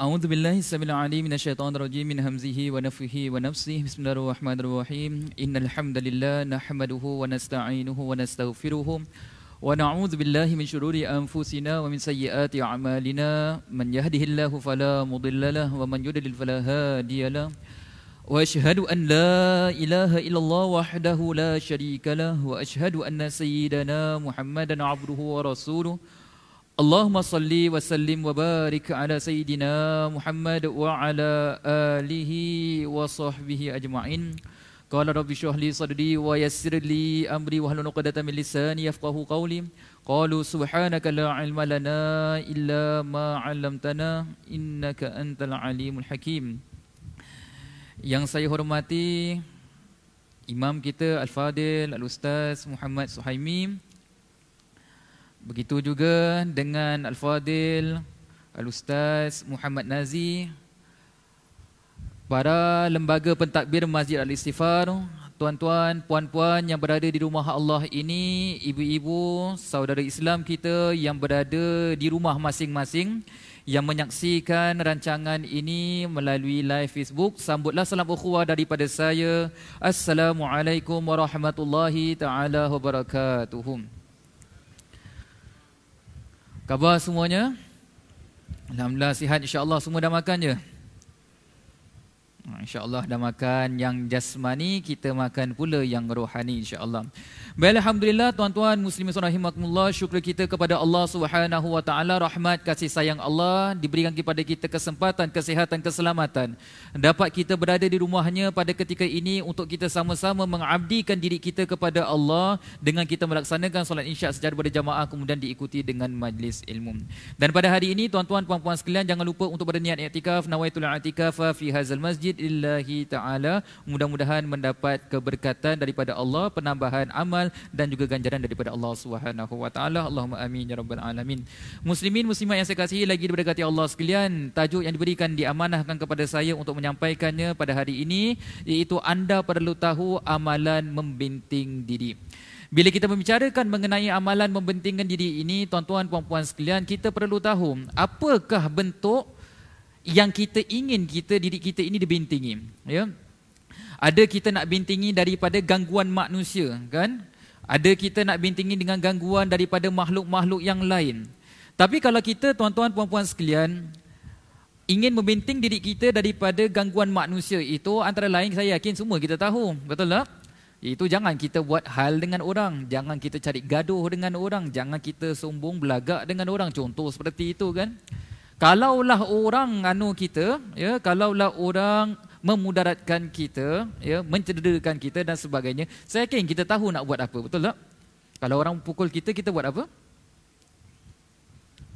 أعوذ بالله السميع العليم من الشيطان الرجيم من همزه ونفخه ونفسه. بسم الله الرحمن الرحيم. إن الحمد لله نحمده ونستعينه ونستغفره ونعوذ بالله من شرور أنفسنا ومن سيئات أعمالنا. من يهده الله فلا مضل له ومن يضلل فلا هادي له. وأشهد أن لا إله إلا الله وحده لا شريك له. وأشهد أن سيدنا محمدا عبده ورسوله. Allahumma salli wa sallim wa barik ala sayyidina Muhammad wa ala alihi wa sahbihi ajma'in. Qala rabbi shrah li sadri wa yassir li amri wa hlul 'uqdatam min lisani yafqahu qawli. Qalu subhanaka la ilma lana illa ma 'allamtana innaka antal alimul hakim. Yang saya hormati Imam kita Al-Fadil Al-Ustaz Muhammad Suhaimi Begitu juga dengan Al-Fadil Al-Ustaz Muhammad Nazi Para lembaga pentadbir Masjid Al-Istighfar. Tuan-tuan, puan-puan yang berada di rumah Allah ini Ibu-ibu, saudara Islam kita yang berada di rumah masing-masing Yang menyaksikan rancangan ini melalui live Facebook Sambutlah salam ukhuwah daripada saya. Assalamualaikum warahmatullahi ta'ala wabarakatuh Khabar semuanya? Alhamdulillah sihat insya-Allah semua dah makan je. InsyaAllah dah makan yang jasmani, kita makan pula yang rohani insyaAllah. Baik, Alhamdulillah tuan-tuan muslimin rahimakumullah, syukur kita kepada Allah Subhanahu wa taala, rahmat kasih sayang Allah diberikan kepada kita kesempatan, kesihatan, keselamatan. Dapat kita berada di rumahnya pada ketika ini untuk kita sama-sama mengabdikan diri kita kepada Allah dengan kita melaksanakan solat Isyak secara berjamaah kemudian diikuti dengan majlis ilmu. Dan pada hari ini tuan-tuan puan-puan sekalian jangan lupa untuk berniat i'tikaf nawaitul i'tikaf fi hadzal masjid lillahi taala. Mudah-mudahan mendapat keberkatan daripada Allah, penambahan amal dan juga ganjaran daripada Allah Subhanahu wa taala. Allahumma amin ya rabbal alamin. Muslimin muslimat yang saya kasihi lagi diberkati Allah sekalian, tajuk yang diberikan diamanahkan kepada saya untuk menyampaikannya pada hari ini iaitu anda perlu tahu amalan membenting diri. Bila kita membicarakan mengenai amalan membentingkan diri ini, tuan-tuan puan-puan sekalian, kita perlu tahu apakah bentuk yang kita ingin kita diri kita ini dibintingi ya. Ada kita nak bintingi daripada gangguan manusia kan? Ada kita nak bintingi dengan gangguan daripada makhluk-makhluk yang lain. Tapi kalau kita tuan-tuan puan-puan sekalian ingin membinting diri kita daripada gangguan manusia itu antara lain saya yakin semua kita tahu betul tak? Itu jangan kita buat hal dengan orang jangan kita cari gaduh dengan orang jangan kita sombong belagak dengan orang. Contoh seperti itu kan kalaulah orang anu kita ya kalaulah orang memudaratkan kita ya mencederakan kita dan sebagainya saya yakin kita tahu nak buat apa betul tak? Kalau orang pukul kita kita buat apa?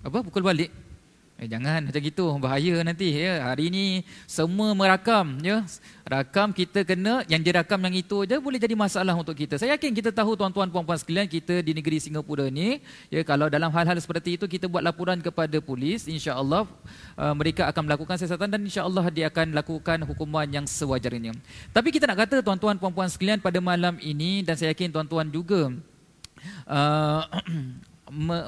Apa? Pukul balik Eh, jangan macam gitu. Bahaya nanti ya. Hari ini semua merakam ya. Rakam kita kena yang direkam yang itu aja boleh jadi masalah untuk kita. Saya yakin kita tahu tuan-tuan puan-puan sekalian kita di negeri Singapura ni ya kalau dalam hal-hal seperti itu kita buat laporan kepada polis insya-Allah uh, mereka akan melakukan siasatan dan insya-Allah dia akan lakukan hukuman yang sewajarnya. Tapi kita nak kata tuan-tuan puan-puan sekalian pada malam ini dan saya yakin tuan-tuan juga uh,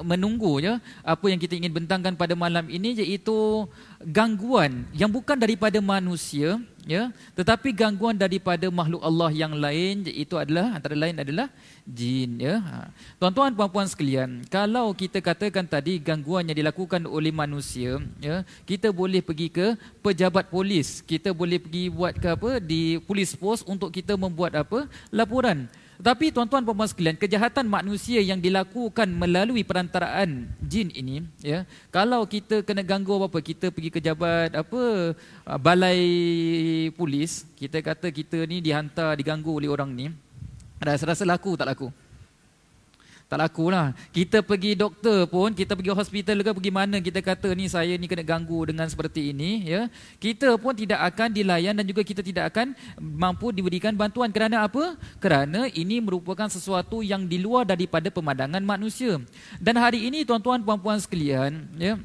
menunggu ya apa yang kita ingin bentangkan pada malam ini iaitu gangguan yang bukan daripada manusia ya tetapi gangguan daripada makhluk Allah yang lain iaitu adalah antara lain adalah jin ya. Ha. tuan-tuan puan-puan sekalian kalau kita katakan tadi gangguan yang dilakukan oleh manusia ya kita boleh pergi ke pejabat polis kita boleh pergi buat ke apa di polis pos untuk kita membuat apa? Laporan tetapi tuan-tuan dan puan sekalian, kejahatan manusia yang dilakukan melalui perantaraan jin ini, ya, kalau kita kena ganggu apa-apa, kita pergi ke jabat apa ah, balai polis, kita kata kita ni dihantar diganggu oleh orang ni, rasa-rasa laku tak laku? Tak laku lah. Kita pergi doktor pun, kita pergi hospital ke pergi mana, kita kata ni saya ni kena ganggu dengan seperti ini. ya Kita pun tidak akan dilayan dan juga kita tidak akan mampu diberikan bantuan. Kerana apa? Kerana ini merupakan sesuatu yang di luar daripada pemandangan manusia. Dan hari ini tuan-tuan puan-puan sekalian, ya,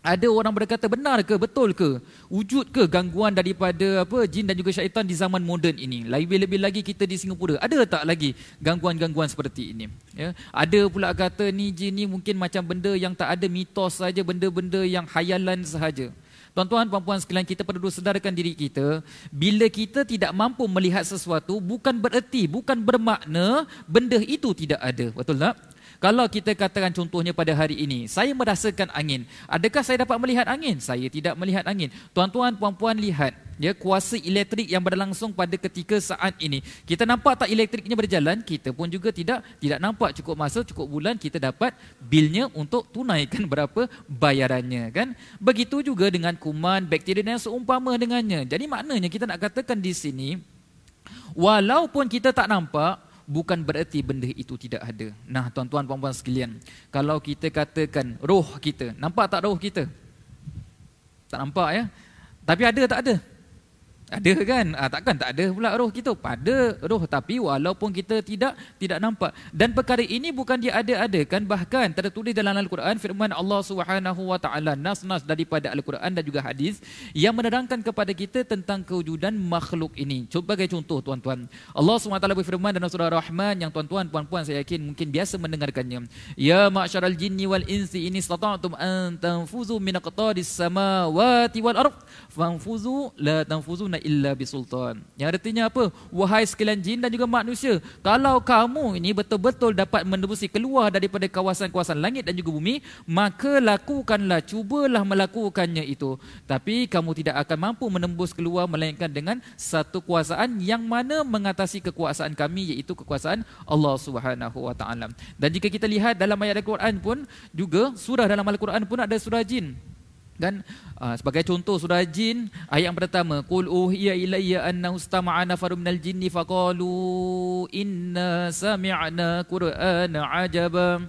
ada orang berkata benar ke betul ke wujud ke gangguan daripada apa jin dan juga syaitan di zaman moden ini lebih-lebih lagi kita di Singapura ada tak lagi gangguan-gangguan seperti ini ya ada pula kata ni jin ni mungkin macam benda yang tak ada mitos saja benda-benda yang hayalan sahaja Tuan-tuan, puan-puan sekalian, kita perlu sedarkan diri kita. Bila kita tidak mampu melihat sesuatu, bukan bererti, bukan bermakna benda itu tidak ada. Betul tak? Kalau kita katakan contohnya pada hari ini, saya merasakan angin. Adakah saya dapat melihat angin? Saya tidak melihat angin. Tuan-tuan, puan-puan lihat ya kuasa elektrik yang berlangsung pada ketika saat ini. Kita nampak tak elektriknya berjalan, kita pun juga tidak tidak nampak cukup masa, cukup bulan kita dapat bilnya untuk tunaikan berapa bayarannya kan. Begitu juga dengan kuman, bakteria yang seumpama dengannya. Jadi maknanya kita nak katakan di sini walaupun kita tak nampak bukan bererti benda itu tidak ada. Nah, tuan-tuan puan-puan sekalian, kalau kita katakan roh kita, nampak tak roh kita? Tak nampak ya? Tapi ada tak ada? Ada kan? Ah, takkan tak ada pula roh kita. Pada roh tapi walaupun kita tidak tidak nampak. Dan perkara ini bukan dia ada-ada kan bahkan tertulis dalam Al-Quran firman Allah Subhanahu wa taala nas-nas daripada Al-Quran dan juga hadis yang menerangkan kepada kita tentang kewujudan makhluk ini. Sebagai contoh tuan-tuan. Allah Subhanahu wa taala berfirman dalam surah Rahman yang tuan-tuan puan-puan saya yakin mungkin biasa mendengarkannya. Ya ma'syaral jinni wal insi in istata'tum an tanfuzu min aqtaris samawati wal ardh fanfuzu la tanfuzuna illa bisultan. Yang artinya apa? Wahai sekalian jin dan juga manusia, kalau kamu ini betul-betul dapat menembusi keluar daripada kawasan-kawasan langit dan juga bumi, maka lakukanlah, cubalah melakukannya itu. Tapi kamu tidak akan mampu menembus keluar melainkan dengan satu kuasaan yang mana mengatasi kekuasaan kami iaitu kekuasaan Allah Subhanahu wa taala. Dan jika kita lihat dalam ayat Al-Quran pun juga surah dalam Al-Quran pun ada surah jin. Dan uh, sebagai contoh surah jin ayat yang pertama qul uhiya ilayya annahu istama'a nafarun minal jinni faqalu inna sami'na qur'ana ajaba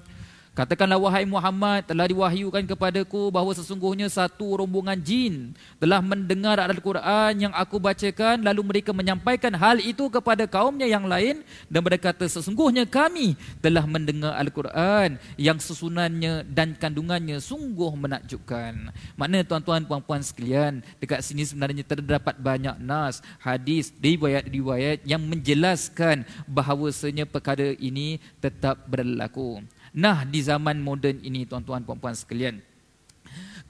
Katakanlah wahai Muhammad telah diwahyukan kepadaku bahawa sesungguhnya satu rombongan jin telah mendengar Al-Quran yang aku bacakan lalu mereka menyampaikan hal itu kepada kaumnya yang lain dan berkata sesungguhnya kami telah mendengar Al-Quran yang susunannya dan kandungannya sungguh menakjubkan. Makna tuan-tuan puan-puan sekalian dekat sini sebenarnya terdapat banyak nas, hadis, riwayat-riwayat yang menjelaskan bahawasanya perkara ini tetap berlaku. Nah di zaman moden ini tuan-tuan puan-puan sekalian.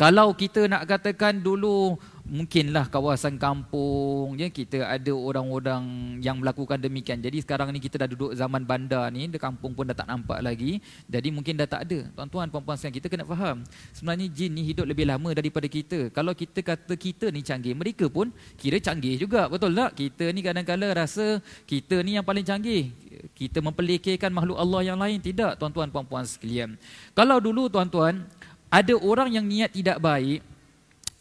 Kalau kita nak katakan dulu mungkinlah kawasan kampung ya kita ada orang-orang yang melakukan demikian. Jadi sekarang ni kita dah duduk zaman bandar ni, di kampung pun dah tak nampak lagi. Jadi mungkin dah tak ada. Tuan-tuan puan-puan sekalian kita kena faham. Sebenarnya jin ni hidup lebih lama daripada kita. Kalau kita kata kita ni canggih, mereka pun kira canggih juga. Betul tak? Kita ni kadang-kadang rasa kita ni yang paling canggih kita mempelikirkan makhluk Allah yang lain tidak tuan-tuan puan-puan sekalian kalau dulu tuan-tuan ada orang yang niat tidak baik.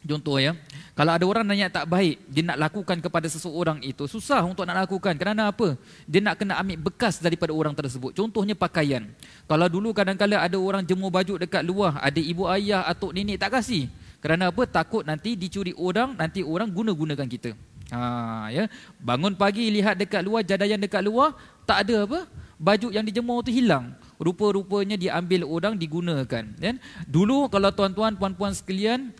Contoh ya. Kalau ada orang niat tak baik dia nak lakukan kepada seseorang itu susah untuk nak lakukan. Kerana apa? Dia nak kena ambil bekas daripada orang tersebut. Contohnya pakaian. Kalau dulu kadang-kadang ada orang jemur baju dekat luar ada ibu ayah atau nenek tak kasih. Kerana apa? Takut nanti dicuri orang nanti orang guna-gunakan kita. Ha, ya. Bangun pagi lihat dekat luar jadayan dekat luar tak ada apa? Baju yang dijemur tu hilang. Rupa-rupanya diambil orang digunakan. Ya. Dulu kalau tuan-tuan puan-puan sekalian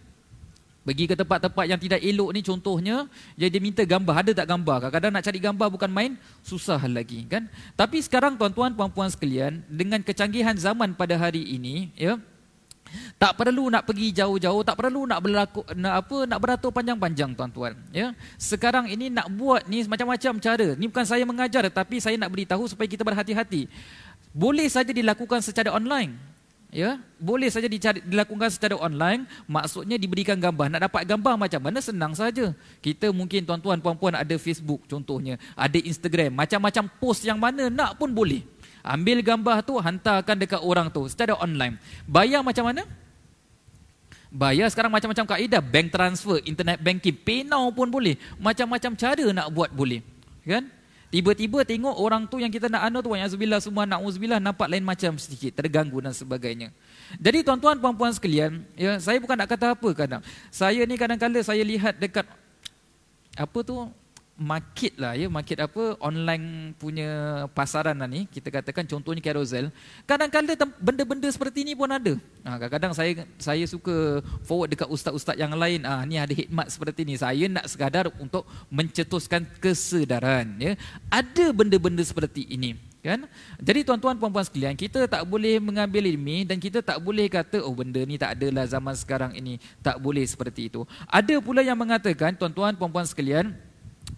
pergi ke tempat-tempat yang tidak elok ni contohnya ya dia minta gambar ada tak gambar kadang-kadang nak cari gambar bukan main susah lagi kan tapi sekarang tuan-tuan puan-puan sekalian dengan kecanggihan zaman pada hari ini ya tak perlu nak pergi jauh-jauh, tak perlu nak berlaku nak apa nak beratur panjang-panjang tuan-tuan, ya. Sekarang ini nak buat ni macam-macam cara. Ni bukan saya mengajar tapi saya nak beritahu supaya kita berhati-hati. Boleh saja dilakukan secara online. Ya, boleh saja dicari, dilakukan secara online, maksudnya diberikan gambar. Nak dapat gambar macam mana senang saja. Kita mungkin tuan-tuan puan-puan ada Facebook contohnya, ada Instagram, macam-macam post yang mana nak pun boleh. Ambil gambar tu, hantarkan dekat orang tu secara online. Bayar macam mana? Bayar sekarang macam-macam kaedah. Bank transfer, internet banking, PayNow pun boleh. Macam-macam cara nak buat boleh. Kan? Tiba-tiba tengok orang tu yang kita nak anu tu, yang Azubillah semua, nak Uzubillah, nampak lain macam sedikit, terganggu dan sebagainya. Jadi tuan-tuan, puan-puan sekalian, ya, saya bukan nak kata apa kadang. Saya ni kadang-kadang saya lihat dekat, apa tu, market lah ya market apa online punya pasaran lah ni kita katakan contohnya Carousel kadang-kadang benda-benda seperti ni pun ada ha, kadang-kadang saya saya suka forward dekat ustaz-ustaz yang lain ah ha, ni ada hikmat seperti ni saya nak sekadar untuk mencetuskan kesedaran ya ada benda-benda seperti ini Kan? Jadi tuan-tuan puan-puan sekalian, kita tak boleh mengambil ilmi dan kita tak boleh kata oh benda ni tak adalah zaman sekarang ini. Tak boleh seperti itu. Ada pula yang mengatakan tuan-tuan puan-puan sekalian,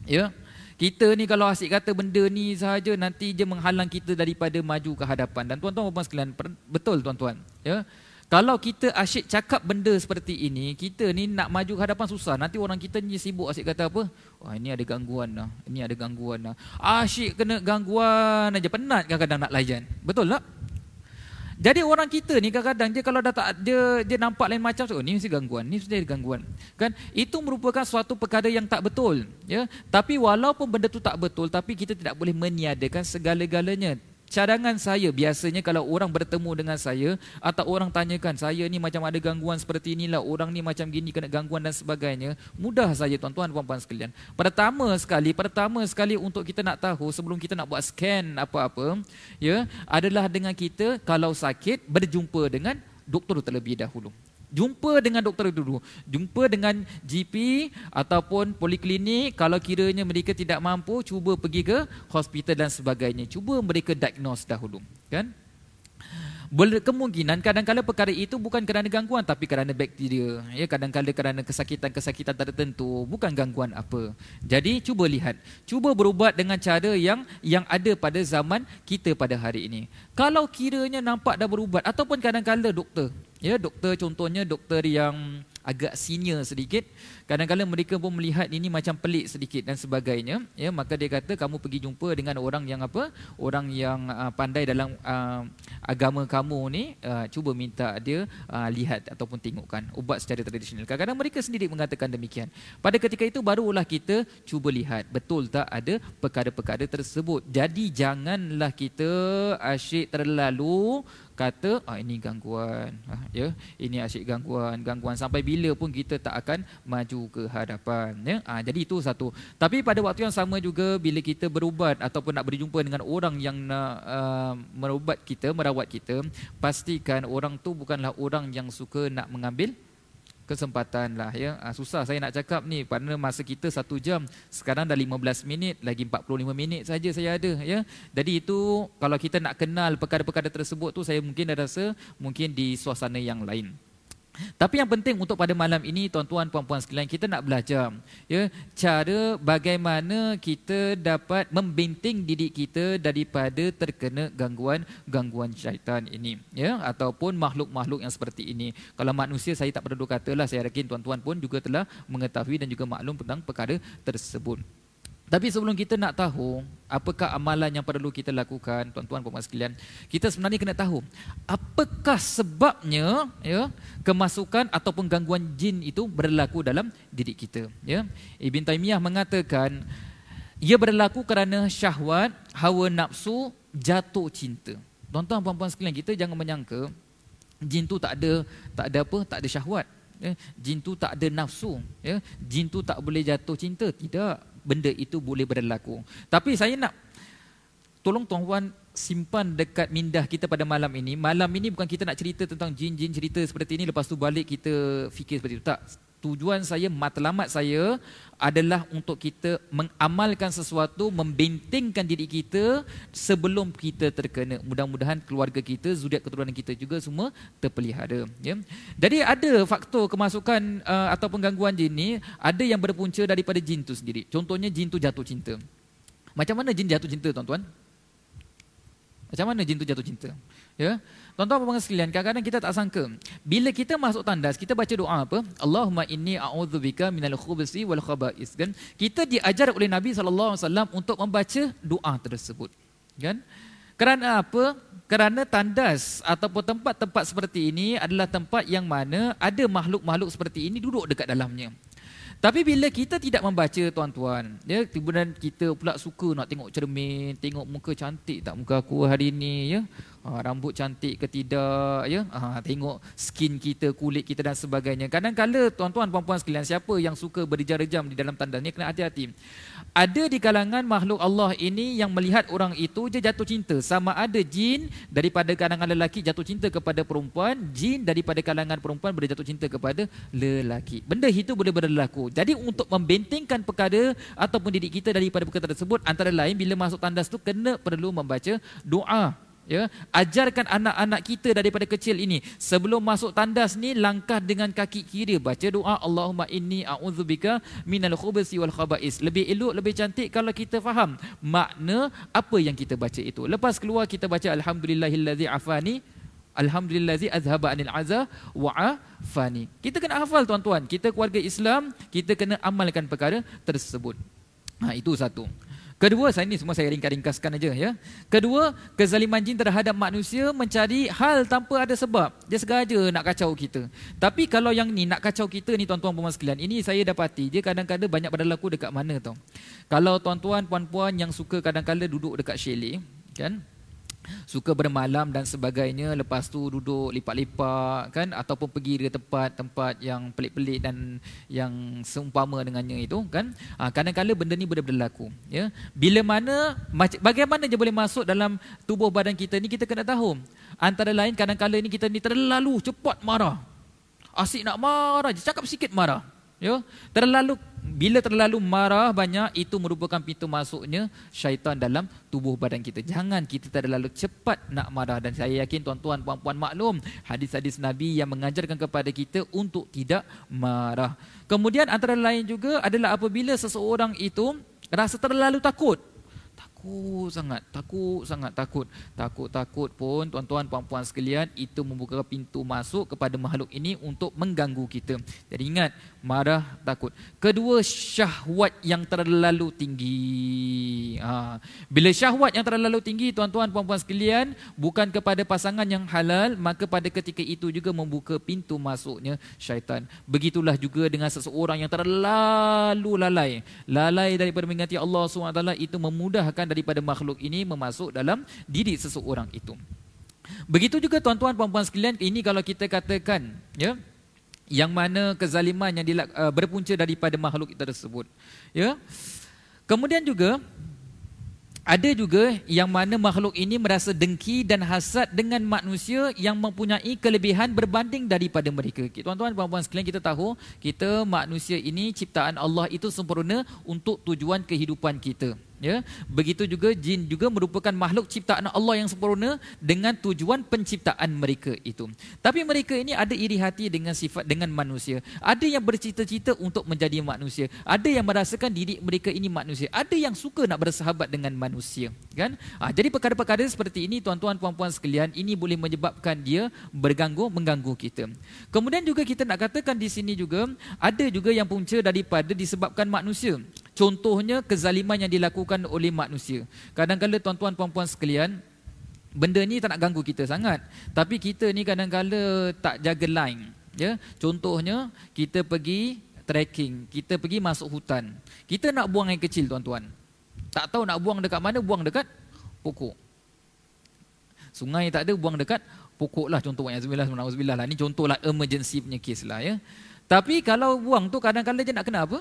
ya, kita ni kalau asyik kata benda ni sahaja nanti dia menghalang kita daripada maju ke hadapan. Dan tuan-tuan puan-puan sekalian, betul tuan-tuan, ya. Kalau kita asyik cakap benda seperti ini, kita ni nak maju ke hadapan susah. Nanti orang kita ni sibuk asyik kata apa? Wah ini ada gangguan lah. Ini ada gangguan lah. Asyik kena gangguan aja. Penat kadang-kadang nak layan. Betul tak? Jadi orang kita ni kadang-kadang dia kalau dah tak dia dia nampak lain macam oh ni mesti gangguan, ni mesti gangguan. Kan? Itu merupakan suatu perkara yang tak betul, ya. Tapi walaupun benda tu tak betul, tapi kita tidak boleh meniadakan segala-galanya cadangan saya biasanya kalau orang bertemu dengan saya atau orang tanyakan saya ni macam ada gangguan seperti inilah orang ni macam gini kena gangguan dan sebagainya mudah saja tuan-tuan puan-puan sekalian. Pertama sekali pertama sekali untuk kita nak tahu sebelum kita nak buat scan apa-apa ya adalah dengan kita kalau sakit berjumpa dengan doktor terlebih dahulu Jumpa dengan doktor dulu. Jumpa dengan GP ataupun poliklinik. Kalau kiranya mereka tidak mampu, cuba pergi ke hospital dan sebagainya. Cuba mereka diagnose dahulu. Kan? Kemungkinan kadang-kadang perkara itu bukan kerana gangguan tapi kerana bakteria. Ya, kadang-kadang kerana kesakitan-kesakitan tertentu. Bukan gangguan apa. Jadi cuba lihat. Cuba berubat dengan cara yang yang ada pada zaman kita pada hari ini. Kalau kiranya nampak dah berubat ataupun kadang-kadang doktor Ya, doktor contohnya doktor yang agak senior sedikit, kadang-kadang mereka pun melihat ini macam pelik sedikit dan sebagainya, ya, maka dia kata kamu pergi jumpa dengan orang yang apa? Orang yang uh, pandai dalam uh, agama kamu ni, uh, cuba minta dia uh, lihat ataupun tengokkan ubat secara tradisional. Kadang-kadang mereka sendiri mengatakan demikian. Pada ketika itu barulah kita cuba lihat betul tak ada perkara-perkara tersebut. Jadi janganlah kita asyik terlalu kata ah ini gangguan ah, ya ini asyik gangguan gangguan sampai bila pun kita tak akan maju ke hadapan ya ah, jadi itu satu tapi pada waktu yang sama juga bila kita berubat ataupun nak berjumpa dengan orang yang nak uh, merubat kita merawat kita pastikan orang tu bukanlah orang yang suka nak mengambil kesempatan lah ya. Ha, susah saya nak cakap ni pada masa kita satu jam sekarang dah 15 minit lagi 45 minit saja saya ada ya. Jadi itu kalau kita nak kenal perkara-perkara tersebut tu saya mungkin dah rasa mungkin di suasana yang lain. Tapi yang penting untuk pada malam ini tuan-tuan puan-puan sekalian kita nak belajar ya cara bagaimana kita dapat membenting diri kita daripada terkena gangguan-gangguan syaitan ini ya ataupun makhluk-makhluk yang seperti ini. Kalau manusia saya tak perlu katalah saya yakin tuan-tuan pun juga telah mengetahui dan juga maklum tentang perkara tersebut. Tapi sebelum kita nak tahu apakah amalan yang perlu kita lakukan, tuan-tuan puan sekalian, kita sebenarnya kena tahu apakah sebabnya ya kemasukan ataupun gangguan jin itu berlaku dalam diri kita, ya. Ibn Taymiyah mengatakan ia berlaku kerana syahwat, hawa nafsu, jatuh cinta. Tuan-tuan puan-puan sekalian, kita jangan menyangka jin tu tak ada tak ada apa, tak ada syahwat. Ya. Jin tu tak ada nafsu, ya. Jin tu tak boleh jatuh cinta, tidak benda itu boleh berlaku. Tapi saya nak tolong tuan-tuan simpan dekat mindah kita pada malam ini. Malam ini bukan kita nak cerita tentang jin-jin cerita seperti ini lepas tu balik kita fikir seperti itu. Tak tujuan saya, matlamat saya adalah untuk kita mengamalkan sesuatu, membentengkan diri kita sebelum kita terkena. Mudah-mudahan keluarga kita, zuriat keturunan kita juga semua terpelihara. Ya. Jadi ada faktor kemasukan uh, ataupun gangguan jin ni, ada yang berpunca daripada jin tu sendiri. Contohnya jin tu jatuh cinta. Macam mana jin jatuh cinta tuan-tuan? Macam mana jin tu jatuh cinta? Ya. Tuan-tuan dan sekalian, kadang-kadang kita tak sangka. Bila kita masuk tandas, kita baca doa apa? Allahumma inni a'udzubika minal khubuthi wal khaba'is. Kan? Kita diajar oleh Nabi wasallam untuk membaca doa tersebut. Kan? Kerana apa? Kerana tandas ataupun tempat-tempat seperti ini adalah tempat yang mana ada makhluk-makhluk seperti ini duduk dekat dalamnya. Tapi bila kita tidak membaca tuan-tuan, ya, kemudian kita pula suka nak tengok cermin, tengok muka cantik tak muka aku hari ini, ya. Ha, rambut cantik ke tidak ya? Ha, tengok skin kita kulit kita dan sebagainya. Kadang-kala tuan-tuan puan-puan sekalian siapa yang suka berjam-jam di dalam tanda ni kena hati-hati. Ada di kalangan makhluk Allah ini yang melihat orang itu je jatuh cinta. Sama ada jin daripada kalangan lelaki jatuh cinta kepada perempuan jin daripada kalangan perempuan boleh jatuh cinta kepada lelaki. Benda itu boleh berlaku. Jadi untuk membentengkan perkara ataupun didik kita daripada perkara tersebut antara lain bila masuk tandas tu kena perlu membaca doa ya ajarkan anak-anak kita daripada kecil ini. Sebelum masuk tandas ni langkah dengan kaki kiri. Baca doa Allahumma inni a'udzubika minal khubuthi wal khaba'is. Lebih elok lebih cantik kalau kita faham makna apa yang kita baca itu. Lepas keluar kita baca alhamdulillahillazi afani alhamdulillazi azhaba anil azza wa afani. Kita kena hafal tuan-tuan. Kita keluarga Islam kita kena amalkan perkara tersebut. Ha itu satu Kedua, saya ini semua saya ringkas-ringkaskan aja ya. Kedua, kezaliman jin terhadap manusia mencari hal tanpa ada sebab. Dia sengaja nak kacau kita. Tapi kalau yang ni nak kacau kita ni tuan-tuan puan sekalian, ini saya dapati dia kadang-kadang banyak berlaku dekat mana tau. Kalau tuan-tuan puan-puan yang suka kadang-kadang duduk dekat chalet, kan? Suka bermalam dan sebagainya lepas tu duduk lipat-lipat kan ataupun pergi ke tempat-tempat yang pelik-pelik dan yang seumpama dengannya itu kan. Ha, kadang-kadang benda ni boleh berlaku ya. Bila mana bagaimana dia boleh masuk dalam tubuh badan kita ni kita kena tahu. Antara lain kadang-kadang ni kita ni terlalu cepat marah. Asyik nak marah je cakap sikit marah ya. Terlalu bila terlalu marah banyak itu merupakan pintu masuknya syaitan dalam tubuh badan kita. Jangan kita terlalu cepat nak marah. Dan saya yakin tuan-tuan puan-puan maklum hadis-hadis nabi yang mengajarkan kepada kita untuk tidak marah. Kemudian antara lain juga adalah apabila seseorang itu rasa terlalu takut takut sangat, takut sangat, takut. Takut-takut pun tuan-tuan puan-puan sekalian itu membuka pintu masuk kepada makhluk ini untuk mengganggu kita. Jadi ingat, marah, takut. Kedua, syahwat yang terlalu tinggi. Ha. Bila syahwat yang terlalu tinggi tuan-tuan puan-puan sekalian bukan kepada pasangan yang halal, maka pada ketika itu juga membuka pintu masuknya syaitan. Begitulah juga dengan seseorang yang terlalu lalai. Lalai daripada mengingati Allah SWT itu memudahkan daripada makhluk ini memasuk dalam diri seseorang itu. Begitu juga tuan-tuan puan-puan sekalian, ini kalau kita katakan ya yang mana kezaliman yang dilak, uh, berpunca daripada makhluk itu tersebut. Ya. Kemudian juga ada juga yang mana makhluk ini merasa dengki dan hasad dengan manusia yang mempunyai kelebihan berbanding daripada mereka. Tuan-tuan puan-puan sekalian kita tahu, kita manusia ini ciptaan Allah itu sempurna untuk tujuan kehidupan kita ya begitu juga jin juga merupakan makhluk ciptaan Allah yang sempurna dengan tujuan penciptaan mereka itu. Tapi mereka ini ada iri hati dengan sifat dengan manusia. Ada yang bercita-cita untuk menjadi manusia. Ada yang merasakan diri mereka ini manusia. Ada yang suka nak bersahabat dengan manusia kan? Ha, jadi perkara-perkara seperti ini tuan-tuan puan-puan sekalian ini boleh menyebabkan dia berganggu mengganggu kita. Kemudian juga kita nak katakan di sini juga ada juga yang punca daripada disebabkan manusia Contohnya kezaliman yang dilakukan oleh manusia. Kadang-kadang tuan-tuan puan-puan sekalian, benda ni tak nak ganggu kita sangat. Tapi kita ni kadang-kadang tak jaga line. Ya, contohnya kita pergi trekking, kita pergi masuk hutan. Kita nak buang air kecil tuan-tuan. Tak tahu nak buang dekat mana, buang dekat pokok. Sungai tak ada, buang dekat pokok lah contohnya. Bismillah, lah. Ini contohlah emergency punya case lah ya. Tapi kalau buang tu kadang-kadang dia nak kena apa?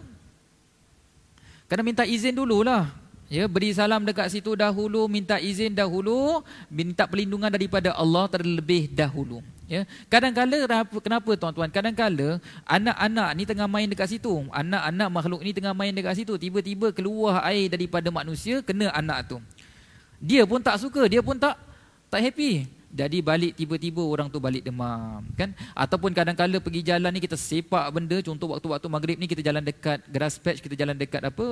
Kena minta izin dululah. Ya, beri salam dekat situ dahulu, minta izin dahulu, minta perlindungan daripada Allah terlebih dahulu. Ya. Kadang-kala kenapa tuan-tuan? Kadang-kala anak-anak ni tengah main dekat situ. Anak-anak makhluk ni tengah main dekat situ, tiba-tiba keluar air daripada manusia kena anak tu. Dia pun tak suka, dia pun tak tak happy jadi balik tiba-tiba orang tu balik demam kan? Ataupun kadang-kala pergi jalan ni kita sepak benda contoh waktu-waktu maghrib ni kita jalan dekat grass patch kita jalan dekat apa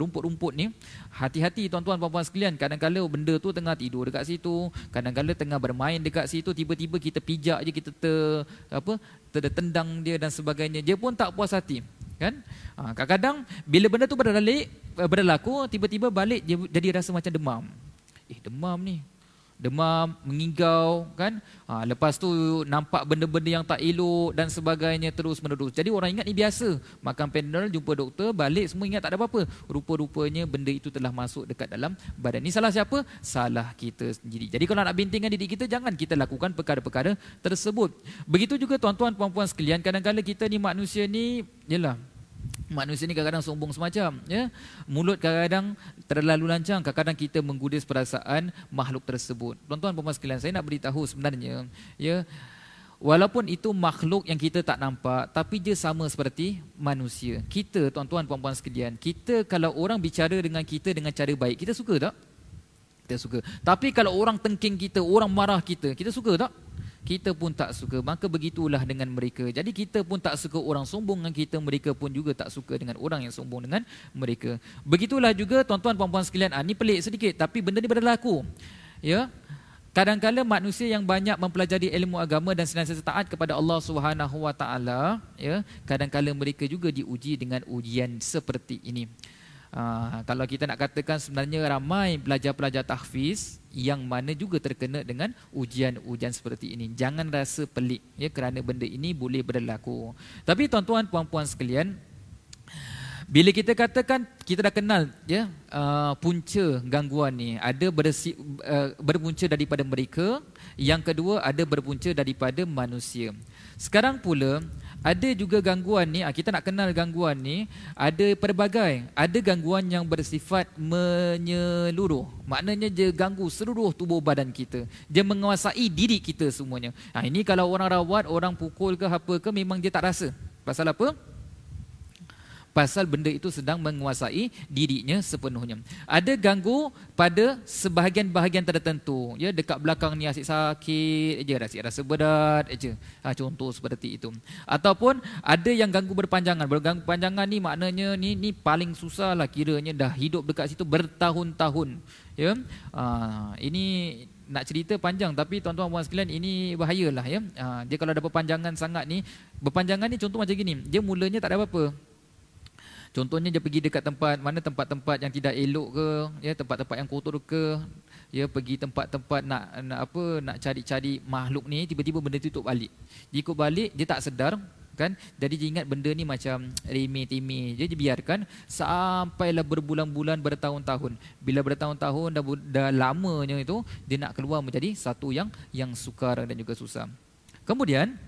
rumput-rumput ni. Hati-hati tuan-tuan puan-puan sekalian kadang-kala benda tu tengah tidur dekat situ kadang-kala tengah bermain dekat situ tiba-tiba kita pijak je kita ter apa tertendang dia dan sebagainya. Dia pun tak puas hati kan? Ha, kadang-kadang bila benda tu berlaku berlaku tiba-tiba balik dia jadi rasa macam demam. Eh demam ni demam, mengigau kan. Ha, lepas tu nampak benda-benda yang tak elok dan sebagainya terus menerus. Jadi orang ingat ni biasa. Makan Panadol, jumpa doktor, balik semua ingat tak ada apa-apa. Rupa-rupanya benda itu telah masuk dekat dalam badan. Ni salah siapa? Salah kita sendiri. Jadi kalau nak bintingkan didik kita, jangan kita lakukan perkara-perkara tersebut. Begitu juga tuan-tuan, puan-puan sekalian, kadang-kadang kita ni manusia ni, yelah, Manusia ni kadang-kadang sombong semacam, ya. Mulut kadang-kadang terlalu lancang, kadang-kadang kita menggudes perasaan makhluk tersebut. Tuan-tuan puan sekalian, saya nak beritahu sebenarnya, ya. Walaupun itu makhluk yang kita tak nampak, tapi dia sama seperti manusia. Kita, tuan-tuan puan-puan sekalian, kita kalau orang bicara dengan kita dengan cara baik, kita suka tak? Kita suka. Tapi kalau orang tengking kita, orang marah kita, kita suka tak? Kita pun tak suka. Maka begitulah dengan mereka. Jadi kita pun tak suka orang sombong dengan kita mereka pun juga tak suka dengan orang yang sombong dengan mereka. Begitulah juga tuan-tuan puan-puan sekalian. Ah ni pelik sedikit tapi benda ni berlaku. Ya? Kadang-kala manusia yang banyak mempelajari ilmu agama dan senantiasa taat kepada Allah Subhanahu wa taala ya kadang-kala mereka juga diuji dengan ujian seperti ini Uh, kalau kita nak katakan sebenarnya ramai pelajar-pelajar tahfiz yang mana juga terkena dengan ujian-ujian seperti ini. Jangan rasa pelik ya kerana benda ini boleh berlaku. Tapi tuan-tuan puan-puan sekalian, bila kita katakan kita dah kenal ya uh, punca gangguan ni ada bersi, uh, berpunca daripada mereka, yang kedua ada berpunca daripada manusia. Sekarang pula ada juga gangguan ni, ah, kita nak kenal gangguan ni, ada pelbagai. Ada gangguan yang bersifat menyeluruh. Maknanya dia ganggu seluruh tubuh badan kita. Dia menguasai diri kita semuanya. Ha, ini kalau orang rawat, orang pukul ke apa ke, memang dia tak rasa. Pasal apa? Pasal benda itu sedang menguasai dirinya sepenuhnya. Ada ganggu pada sebahagian-bahagian tertentu. Ya, dekat belakang ni asyik sakit aja, rasa rasa berat aja. Ha, contoh seperti itu. Ataupun ada yang ganggu berpanjangan. Berganggu berpanjangan ni maknanya ni ni paling susah lah kiranya dah hidup dekat situ bertahun-tahun. Ya. Ha, ini nak cerita panjang tapi tuan-tuan puan sekalian ini bahayalah ya. Ha, dia kalau ada berpanjangan sangat ni, berpanjangan ni contoh macam gini. Dia mulanya tak ada apa-apa. Contohnya dia pergi dekat tempat mana tempat-tempat yang tidak elok ke, ya tempat-tempat yang kotor ke, ya pergi tempat-tempat nak nak apa nak cari-cari makhluk ni tiba-tiba benda tu tutup balik. Jika balik dia tak sedar kan? Jadi dia ingat benda ni macam remeh temeh je dia biarkan sampailah berbulan-bulan bertahun-tahun. Bila bertahun-tahun dah, dah lamanya itu dia nak keluar menjadi satu yang yang sukar dan juga susah. Kemudian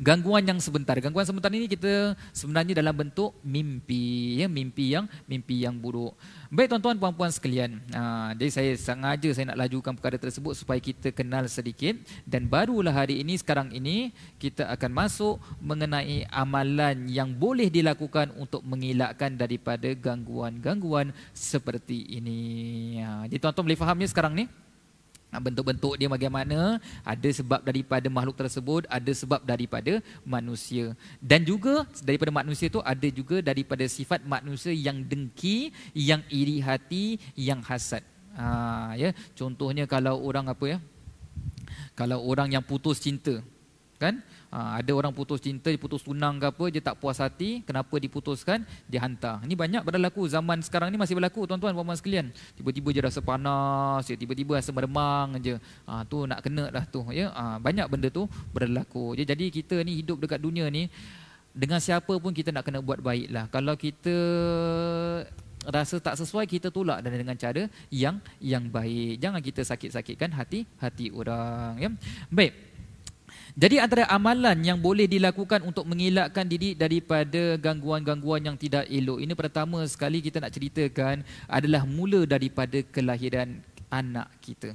gangguan yang sebentar. Gangguan sebentar ini kita sebenarnya dalam bentuk mimpi, ya, mimpi yang mimpi yang buruk. Baik tuan-tuan puan-puan sekalian. Ha, jadi saya sengaja saya nak lajukan perkara tersebut supaya kita kenal sedikit dan barulah hari ini sekarang ini kita akan masuk mengenai amalan yang boleh dilakukan untuk mengelakkan daripada gangguan-gangguan seperti ini. Ha, jadi tuan-tuan boleh faham ya sekarang ni? Bentuk-bentuk dia bagaimana? Ada sebab daripada makhluk tersebut ada sebab daripada manusia. Dan juga daripada manusia itu ada juga daripada sifat manusia yang dengki yang iri hati yang hasad. Ha, ya. Contohnya kalau orang apa ya? Kalau orang yang putus cinta kan Ha, ada orang putus cinta, putus tunang ke apa, dia tak puas hati, kenapa diputuskan, dia hantar. Ini banyak berlaku zaman sekarang ni masih berlaku tuan-tuan puan-puan sekalian. Tiba-tiba dia rasa panas, ya, tiba-tiba rasa meremang aja. Ha, tu nak kena dah tu ya. Ha, banyak benda tu berlaku. Jadi kita ni hidup dekat dunia ni dengan siapa pun kita nak kena buat baik lah. Kalau kita rasa tak sesuai kita tolak dan dengan cara yang yang baik. Jangan kita sakit-sakitkan hati hati orang ya. Baik. Jadi antara amalan yang boleh dilakukan untuk mengelakkan diri daripada gangguan-gangguan yang tidak elok. Ini pertama sekali kita nak ceritakan adalah mula daripada kelahiran anak kita.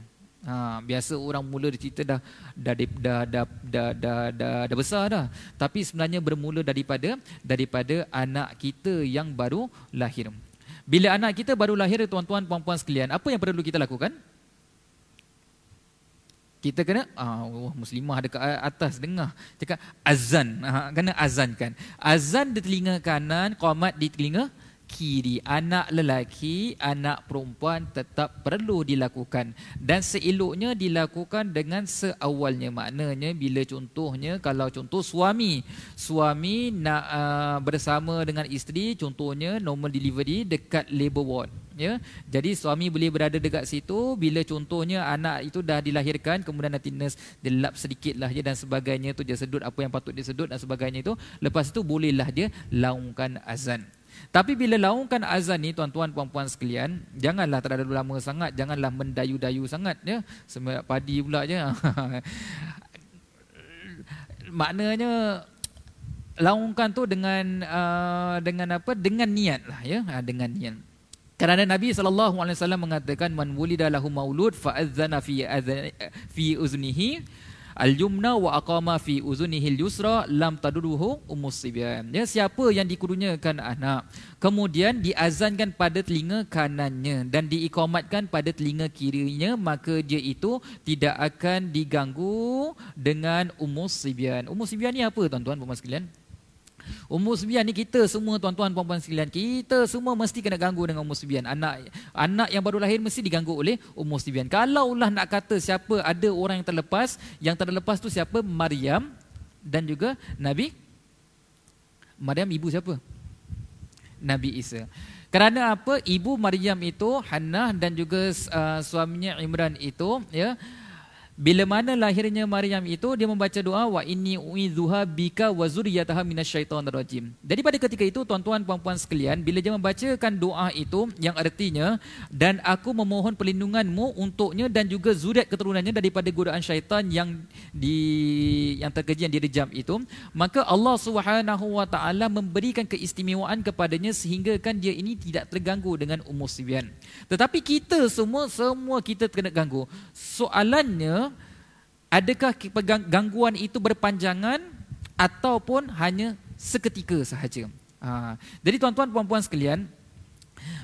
Ha, biasa orang mula cerita dah dah dah dah dah dah, dah, dah, dah besar dah. Tapi sebenarnya bermula daripada daripada anak kita yang baru lahir. Bila anak kita baru lahir tuan-tuan puan-puan sekalian, apa yang perlu kita lakukan? Kita kena ah oh, muslimah dekat atas dengar. Cakap azan. Ha, kena azan kan azan di telinga kanan qamat di telinga kiri. Anak lelaki anak perempuan tetap perlu dilakukan. Dan seeloknya dilakukan dengan seawalnya. Maknanya bila contohnya kalau contoh suami. Suami nak uh, bersama dengan isteri contohnya normal delivery dekat labor ward ya jadi suami boleh berada dekat situ bila contohnya anak itu dah dilahirkan kemudian nanti nurse dia lap sedikit lah ya dan sebagainya tu dia sedut apa yang patut dia sedut dan sebagainya itu lepas itu bolehlah dia laungkan azan tapi bila laungkan azan ni tuan-tuan puan-puan sekalian, janganlah terlalu lama sangat, janganlah mendayu-dayu sangat ya. Semua padi pula je. Maknanya laungkan tu dengan uh, dengan apa? Dengan niat lah ya, ha, dengan niat. Kerana Nabi wasallam mengatakan man wulida lahu maulud fa adzana fi fi uznihi al-yumna wa aqama fi uzunihi al-yusra lam taduruhu umus sibyan. Ya siapa yang dikurunyakan anak kemudian diazankan pada telinga kanannya dan diikomatkan pada telinga kirinya maka dia itu tidak akan diganggu dengan umus sibyan. Umus sibyan ni apa tuan-tuan puan sekalian? Umur sembilan ni kita semua tuan-tuan puan-puan sekalian kita semua mesti kena ganggu dengan umur sembilan. Anak anak yang baru lahir mesti diganggu oleh umur sembilan. Kalau lah nak kata siapa ada orang yang terlepas, yang terlepas tu siapa? Maryam dan juga Nabi Maryam ibu siapa? Nabi Isa. Kerana apa? Ibu Maryam itu Hannah dan juga uh, suaminya Imran itu ya bila mana lahirnya Maryam itu dia membaca doa wa inni uidzuha bika wa zurriyataha minasyaitonir rajim. Jadi pada ketika itu tuan-tuan puan-puan sekalian bila dia membacakan doa itu yang artinya dan aku memohon perlindunganmu untuknya dan juga zuriat keturunannya daripada godaan syaitan yang di yang terkeji yang direjam itu maka Allah Subhanahu wa taala memberikan keistimewaan kepadanya sehingga kan dia ini tidak terganggu dengan umur sibian. Tetapi kita semua semua kita kena ganggu. Soalannya adakah gangguan itu berpanjangan ataupun hanya seketika sahaja. Ha. Jadi tuan-tuan puan-puan sekalian,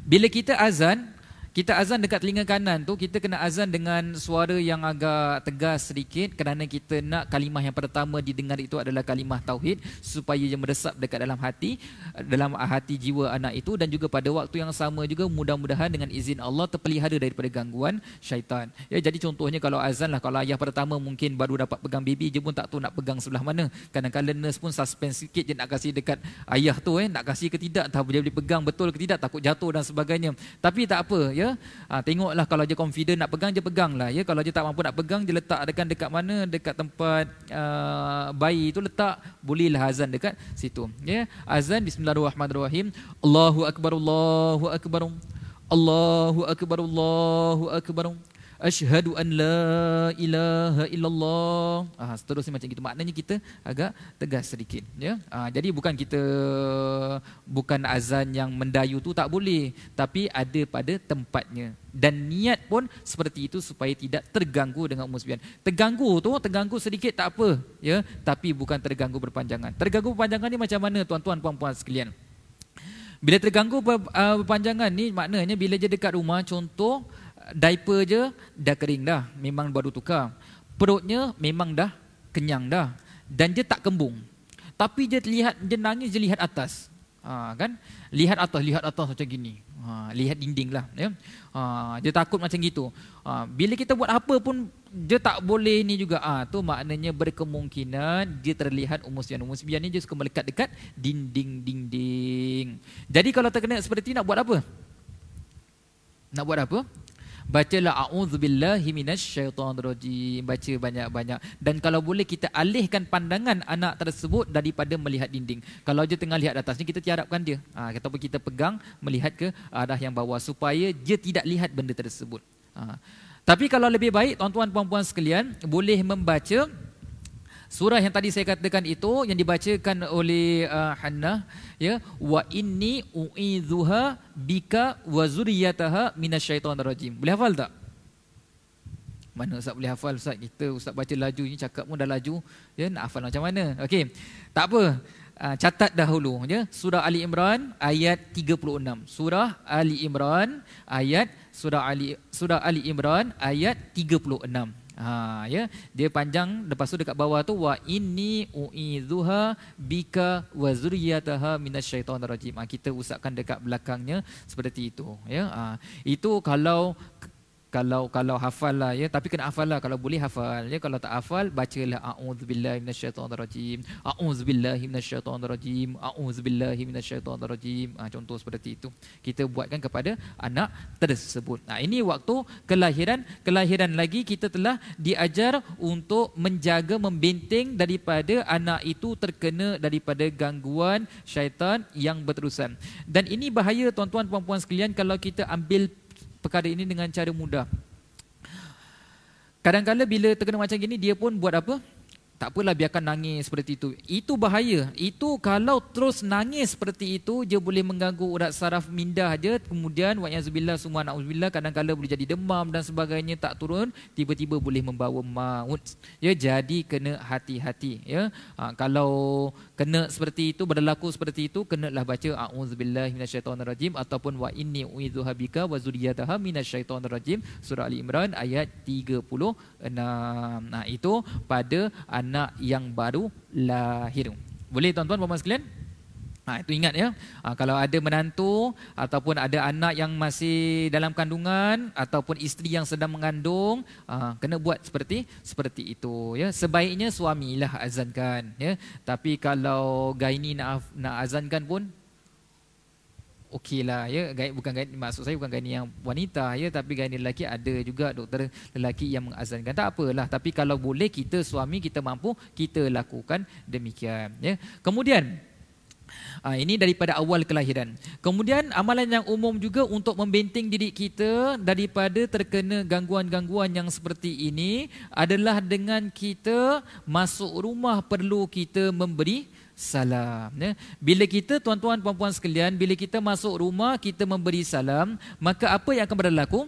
bila kita azan, kita azan dekat telinga kanan tu kita kena azan dengan suara yang agak tegas sedikit kerana kita nak kalimah yang pertama didengar itu adalah kalimah tauhid supaya ia meresap dekat dalam hati dalam hati jiwa anak itu dan juga pada waktu yang sama juga mudah-mudahan dengan izin Allah terpelihara daripada gangguan syaitan. Ya jadi contohnya kalau azan lah kalau ayah pertama mungkin baru dapat pegang baby dia pun tak tahu nak pegang sebelah mana. Kadang-kadang nurse pun suspend sikit je nak kasih dekat ayah tu eh nak kasih ke tidak tak boleh pegang betul ke tidak takut jatuh dan sebagainya. Tapi tak apa ya ha, tengoklah kalau dia confident nak pegang dia pegang lah ya. Kalau dia tak mampu nak pegang dia letak dekat dekat mana? Dekat tempat uh, bayi itu letak bolehlah azan dekat situ ya. Azan bismillahirrahmanirrahim. Allahu akbar Allahu akbar. Allahu akbar Allahu akbar Ashhadu an la ilaha illallah. Ah seterusnya macam gitu. Maknanya kita agak tegas sedikit, ya. Ah jadi bukan kita bukan azan yang mendayu tu tak boleh, tapi ada pada tempatnya. Dan niat pun seperti itu supaya tidak terganggu dengan sembilan. Terganggu tu, terganggu sedikit tak apa, ya. Tapi bukan terganggu berpanjangan. Terganggu berpanjangan ni macam mana tuan-tuan puan-puan sekalian? Bila terganggu ah, berpanjangan ni maknanya bila dia dekat rumah contoh diaper je dah kering dah, memang baru tukar. Perutnya memang dah kenyang dah dan dia tak kembung. Tapi dia lihat dia nangis dia lihat atas. Ha, kan? Lihat atas, lihat atas macam gini. Ha, lihat dinding lah. Ya? Ha, dia takut macam gitu. Ha, bila kita buat apa pun, dia tak boleh ni juga. Ah, ha, tu maknanya berkemungkinan dia terlihat umur sembilan. Umur sembilan ni dia suka melekat dekat dinding-dinding. Jadi kalau terkena seperti nak buat apa? Nak buat apa? Bacalah a'udzubillahi minasyaitonirrajim. Baca banyak-banyak. Dan kalau boleh kita alihkan pandangan anak tersebut daripada melihat dinding. Kalau dia tengah lihat atas ni kita tiarapkan dia. Ha, ataupun kita pegang melihat ke arah yang bawah supaya dia tidak lihat benda tersebut. Ha. tapi kalau lebih baik tuan-tuan puan-puan sekalian boleh membaca Surah yang tadi saya katakan itu yang dibacakan oleh uh, Hannah ya wa inni uidzuha bika wa zurriyataha minasyaitonir rajim. Boleh hafal tak? Mana Ustaz boleh hafal Ustaz? Kita Ustaz baca laju ni cakap pun dah laju. Ya nak hafal macam mana? Okey. Tak apa. Uh, catat dahulu ya. Surah Ali Imran ayat 36. Surah Ali Imran ayat Surah Ali Surah Ali Imran ayat 36. Ha ya, dia panjang lepas tu dekat bawah tu wa inni uidzuha bika wa zurriyataha minasyaitonir rajim. Ha, kita usapkan dekat belakangnya seperti itu ya. Ha, itu kalau kalau kalau hafal lah ya. Tapi kena hafal lah. Kalau boleh hafal ya. Kalau tak hafal bacalah a'udzubillahi minasyaitonirrajim. A'udzubillahi minasyaitonirrajim. A'udzubillahi minasyaitonirrajim. Ha, contoh seperti itu. Kita buatkan kepada anak tersebut. Nah ini waktu kelahiran. Kelahiran lagi kita telah diajar untuk menjaga membenteng daripada anak itu terkena daripada gangguan syaitan yang berterusan. Dan ini bahaya tuan-tuan puan-puan sekalian kalau kita ambil perkara ini dengan cara mudah. Kadang-kadang bila terkena macam gini, dia pun buat apa? Tak apalah biarkan nangis seperti itu. Itu bahaya. Itu kalau terus nangis seperti itu, dia boleh mengganggu urat saraf minda je. Kemudian, wa'yazubillah, semua na'udzubillah, kadang-kadang boleh jadi demam dan sebagainya, tak turun, tiba-tiba boleh membawa maut. Ya, jadi kena hati-hati. Ya, ha, kalau kena seperti itu, berlaku seperti itu, kenalah baca a'udzubillah minasyaitonirrajim ataupun wa inni uidzuha bika wa zuriyataha minasyaitonirrajim surah Ali Imran ayat 36. Nah, itu pada anak anak yang baru lahir. Boleh tuan-tuan puan sekalian? Ha, itu ingat ya. Ha, kalau ada menantu ataupun ada anak yang masih dalam kandungan ataupun isteri yang sedang mengandung, ha, kena buat seperti seperti itu ya. Sebaiknya suamilah azankan ya. Tapi kalau gaini nak nak azankan pun okey lah ya. Gaib bukan gaib maksud saya bukan gaib yang wanita ya. Tapi gaib lelaki ada juga doktor lelaki yang mengazankan. Tak apalah tapi kalau boleh kita suami kita mampu kita lakukan demikian ya. Kemudian Ha, ini daripada awal kelahiran. Kemudian amalan yang umum juga untuk membenting diri kita daripada terkena gangguan-gangguan yang seperti ini adalah dengan kita masuk rumah perlu kita memberi salam. Ya. Bila kita tuan-tuan puan-puan sekalian, bila kita masuk rumah kita memberi salam, maka apa yang akan berlaku?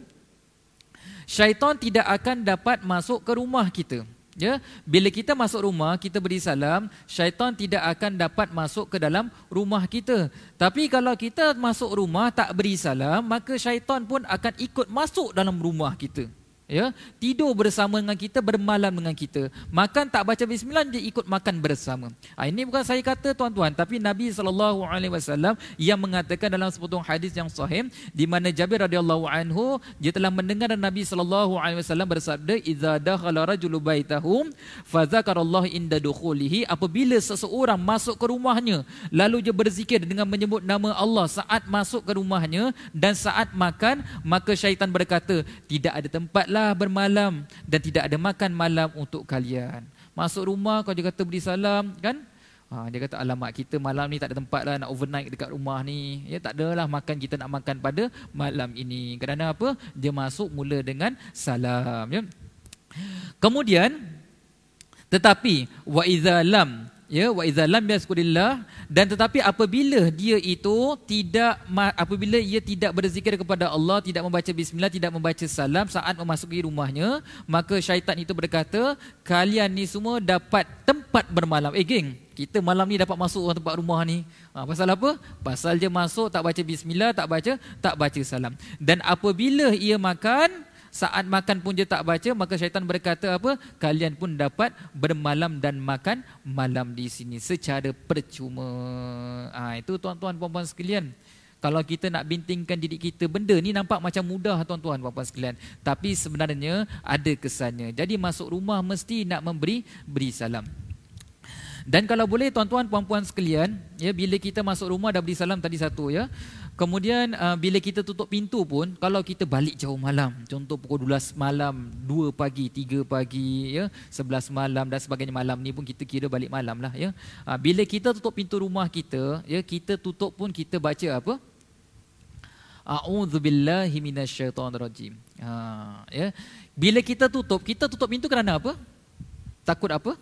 Syaitan tidak akan dapat masuk ke rumah kita. Ya, bila kita masuk rumah kita beri salam, syaitan tidak akan dapat masuk ke dalam rumah kita. Tapi kalau kita masuk rumah tak beri salam, maka syaitan pun akan ikut masuk dalam rumah kita ya? Tidur bersama dengan kita bermalam dengan kita. Makan tak baca bismillah dia ikut makan bersama. Ha, ini bukan saya kata tuan-tuan. Tapi Nabi saw yang mengatakan dalam sepotong hadis yang sahih di mana Jabir radhiyallahu anhu dia telah mendengar Nabi saw bersabda idza dakhala rajulu baitahu fa zakarallahu inda dukhulihi. Apabila seseorang masuk ke rumahnya lalu dia berzikir dengan menyebut nama Allah saat masuk ke rumahnya dan saat makan maka syaitan berkata tidak ada tempat lah bermalam dan tidak ada makan malam untuk kalian. Masuk rumah kau dia kata beri salam kan? Ha, dia kata alamak kita malam ni tak ada tempat lah nak overnight dekat rumah ni. Ya tak adalah makan kita nak makan pada malam ini. Kerana apa? Dia masuk mula dengan salam ya. Kemudian tetapi wa idza lam ya wa idza lam yaskurillah. Dan tetapi apabila dia itu tidak apabila ia tidak berzikir kepada Allah tidak membaca bismillah tidak membaca salam saat memasuki rumahnya maka syaitan itu berkata kalian ni semua dapat tempat bermalam. Eh geng kita malam ni dapat masuk tempat rumah ni. Ha, pasal apa? Pasal dia masuk tak baca bismillah tak baca tak baca salam. Dan apabila ia makan saat makan pun dia tak baca maka syaitan berkata apa? Kalian pun dapat bermalam dan makan malam di sini secara percuma. Ha, itu tuan-tuan puan-puan sekalian. Kalau kita nak bintingkan diri kita benda ni nampak macam mudah tuan-tuan puan-puan sekalian. Tapi sebenarnya ada kesannya. Jadi masuk rumah mesti nak memberi beri salam. Dan kalau boleh tuan-tuan puan-puan sekalian ya bila kita masuk rumah dah beri salam tadi satu ya Kemudian uh, bila kita tutup pintu pun kalau kita balik jauh malam, contoh pukul 12 malam, 2 pagi, 3 pagi, ya, 11 malam dan sebagainya malam ni pun kita kira balik malam lah ya. Uh, bila kita tutup pintu rumah kita, ya kita tutup pun kita baca apa? A'udzubillahi minasyaitonirrajim. Ha ya. Bila kita tutup, kita tutup pintu kerana apa? Takut apa?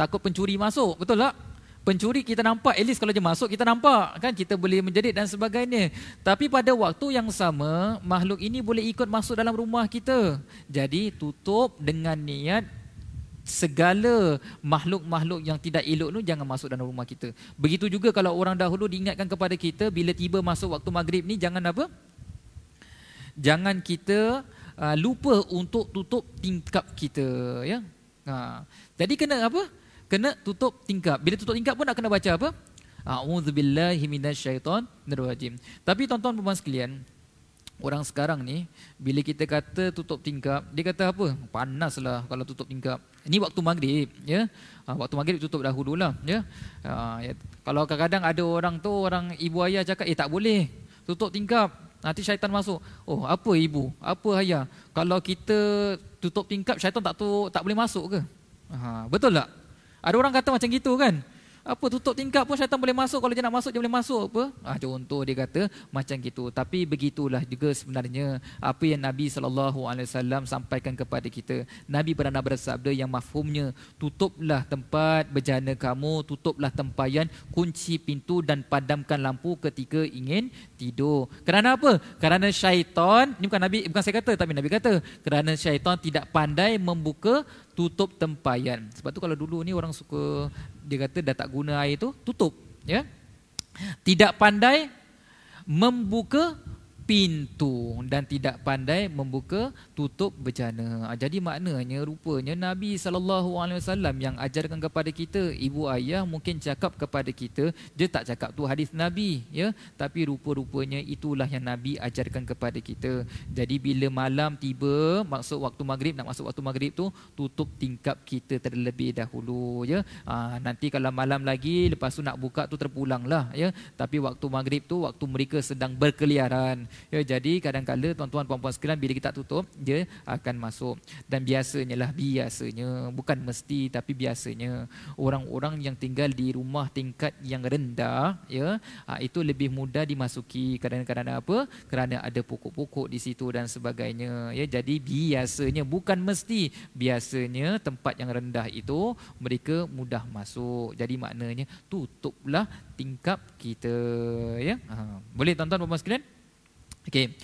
Takut pencuri masuk, betul tak? Pencuri kita nampak at least kalau dia masuk kita nampak kan? Kita boleh menjerit dan sebagainya. Tapi pada waktu yang sama makhluk ini boleh ikut masuk dalam rumah kita. Jadi tutup dengan niat segala makhluk-makhluk yang tidak elok tu jangan masuk dalam rumah kita. Begitu juga kalau orang dahulu diingatkan kepada kita bila tiba masuk waktu maghrib ni jangan apa? Jangan kita uh, lupa untuk tutup tingkap kita ya? Ha. jadi kena apa kena tutup tingkap. Bila tutup tingkap pun nak kena baca apa? A'udzubillahi minasyaitonirrajim. Tapi dan puan sekalian, orang sekarang ni bila kita kata tutup tingkap dia kata apa? Panaslah kalau tutup tingkap. Ini waktu maghrib ya? Ha, waktu maghrib tutup dahululah ya? Ha, ya. Kalau kadang-kadang ada orang tu orang ibu ayah cakap eh tak boleh tutup tingkap. Nanti syaitan masuk oh apa ibu? Apa ayah? Kalau kita tutup tingkap syaitan tak tu tak boleh masuk ke? Ha, betul tak ada orang kata macam gitu kan apa tutup tingkap pun syaitan boleh masuk. Kalau dia nak masuk dia boleh masuk. Apa? Ah contoh dia kata macam gitu. Tapi begitulah juga sebenarnya apa yang Nabi sallallahu alaihi wasallam sampaikan kepada kita. Nabi pernah bersabda yang mafhumnya tutuplah tempat berjana kamu tutuplah tempayan kunci pintu dan padamkan lampu ketika ingin tidur. Kerana apa? Kerana syaitan ini bukan Nabi bukan saya kata tapi Nabi kata kerana syaitan tidak pandai membuka tutup tempayan. Sebab tu kalau dulu ni orang suka dia kata dah tak guna air tu, tutup, ya. Tidak pandai membuka pintu dan tidak pandai membuka tutup bejana. Ah, jadi maknanya rupanya Nabi wasallam yang ajarkan kepada kita, ibu ayah mungkin cakap kepada kita, dia tak cakap tu hadis Nabi, ya. Tapi rupa-rupanya itulah yang Nabi ajarkan kepada kita. Jadi bila malam tiba, maksud waktu maghrib nak masuk waktu maghrib tu, tutup tingkap kita terlebih dahulu, ya. Ha, nanti kalau malam lagi lepas tu nak buka tu terpulanglah, ya. Tapi waktu maghrib tu waktu mereka sedang berkeliaran Ya, jadi kadang-kala tuan-tuan puan-puan sekalian bila kita tutup dia akan masuk. Dan biasanya lah biasanya bukan mesti tapi biasanya orang-orang yang tinggal di rumah tingkat yang rendah ya ha, itu lebih mudah dimasuki kadang-kadang apa? Kerana ada pokok-pokok di situ dan sebagainya ya. Jadi biasanya bukan mesti biasanya tempat yang rendah itu mereka mudah masuk. Jadi maknanya tutuplah tingkap kita ya. Ha. boleh tuan-tuan puan-puan sekalian Okey.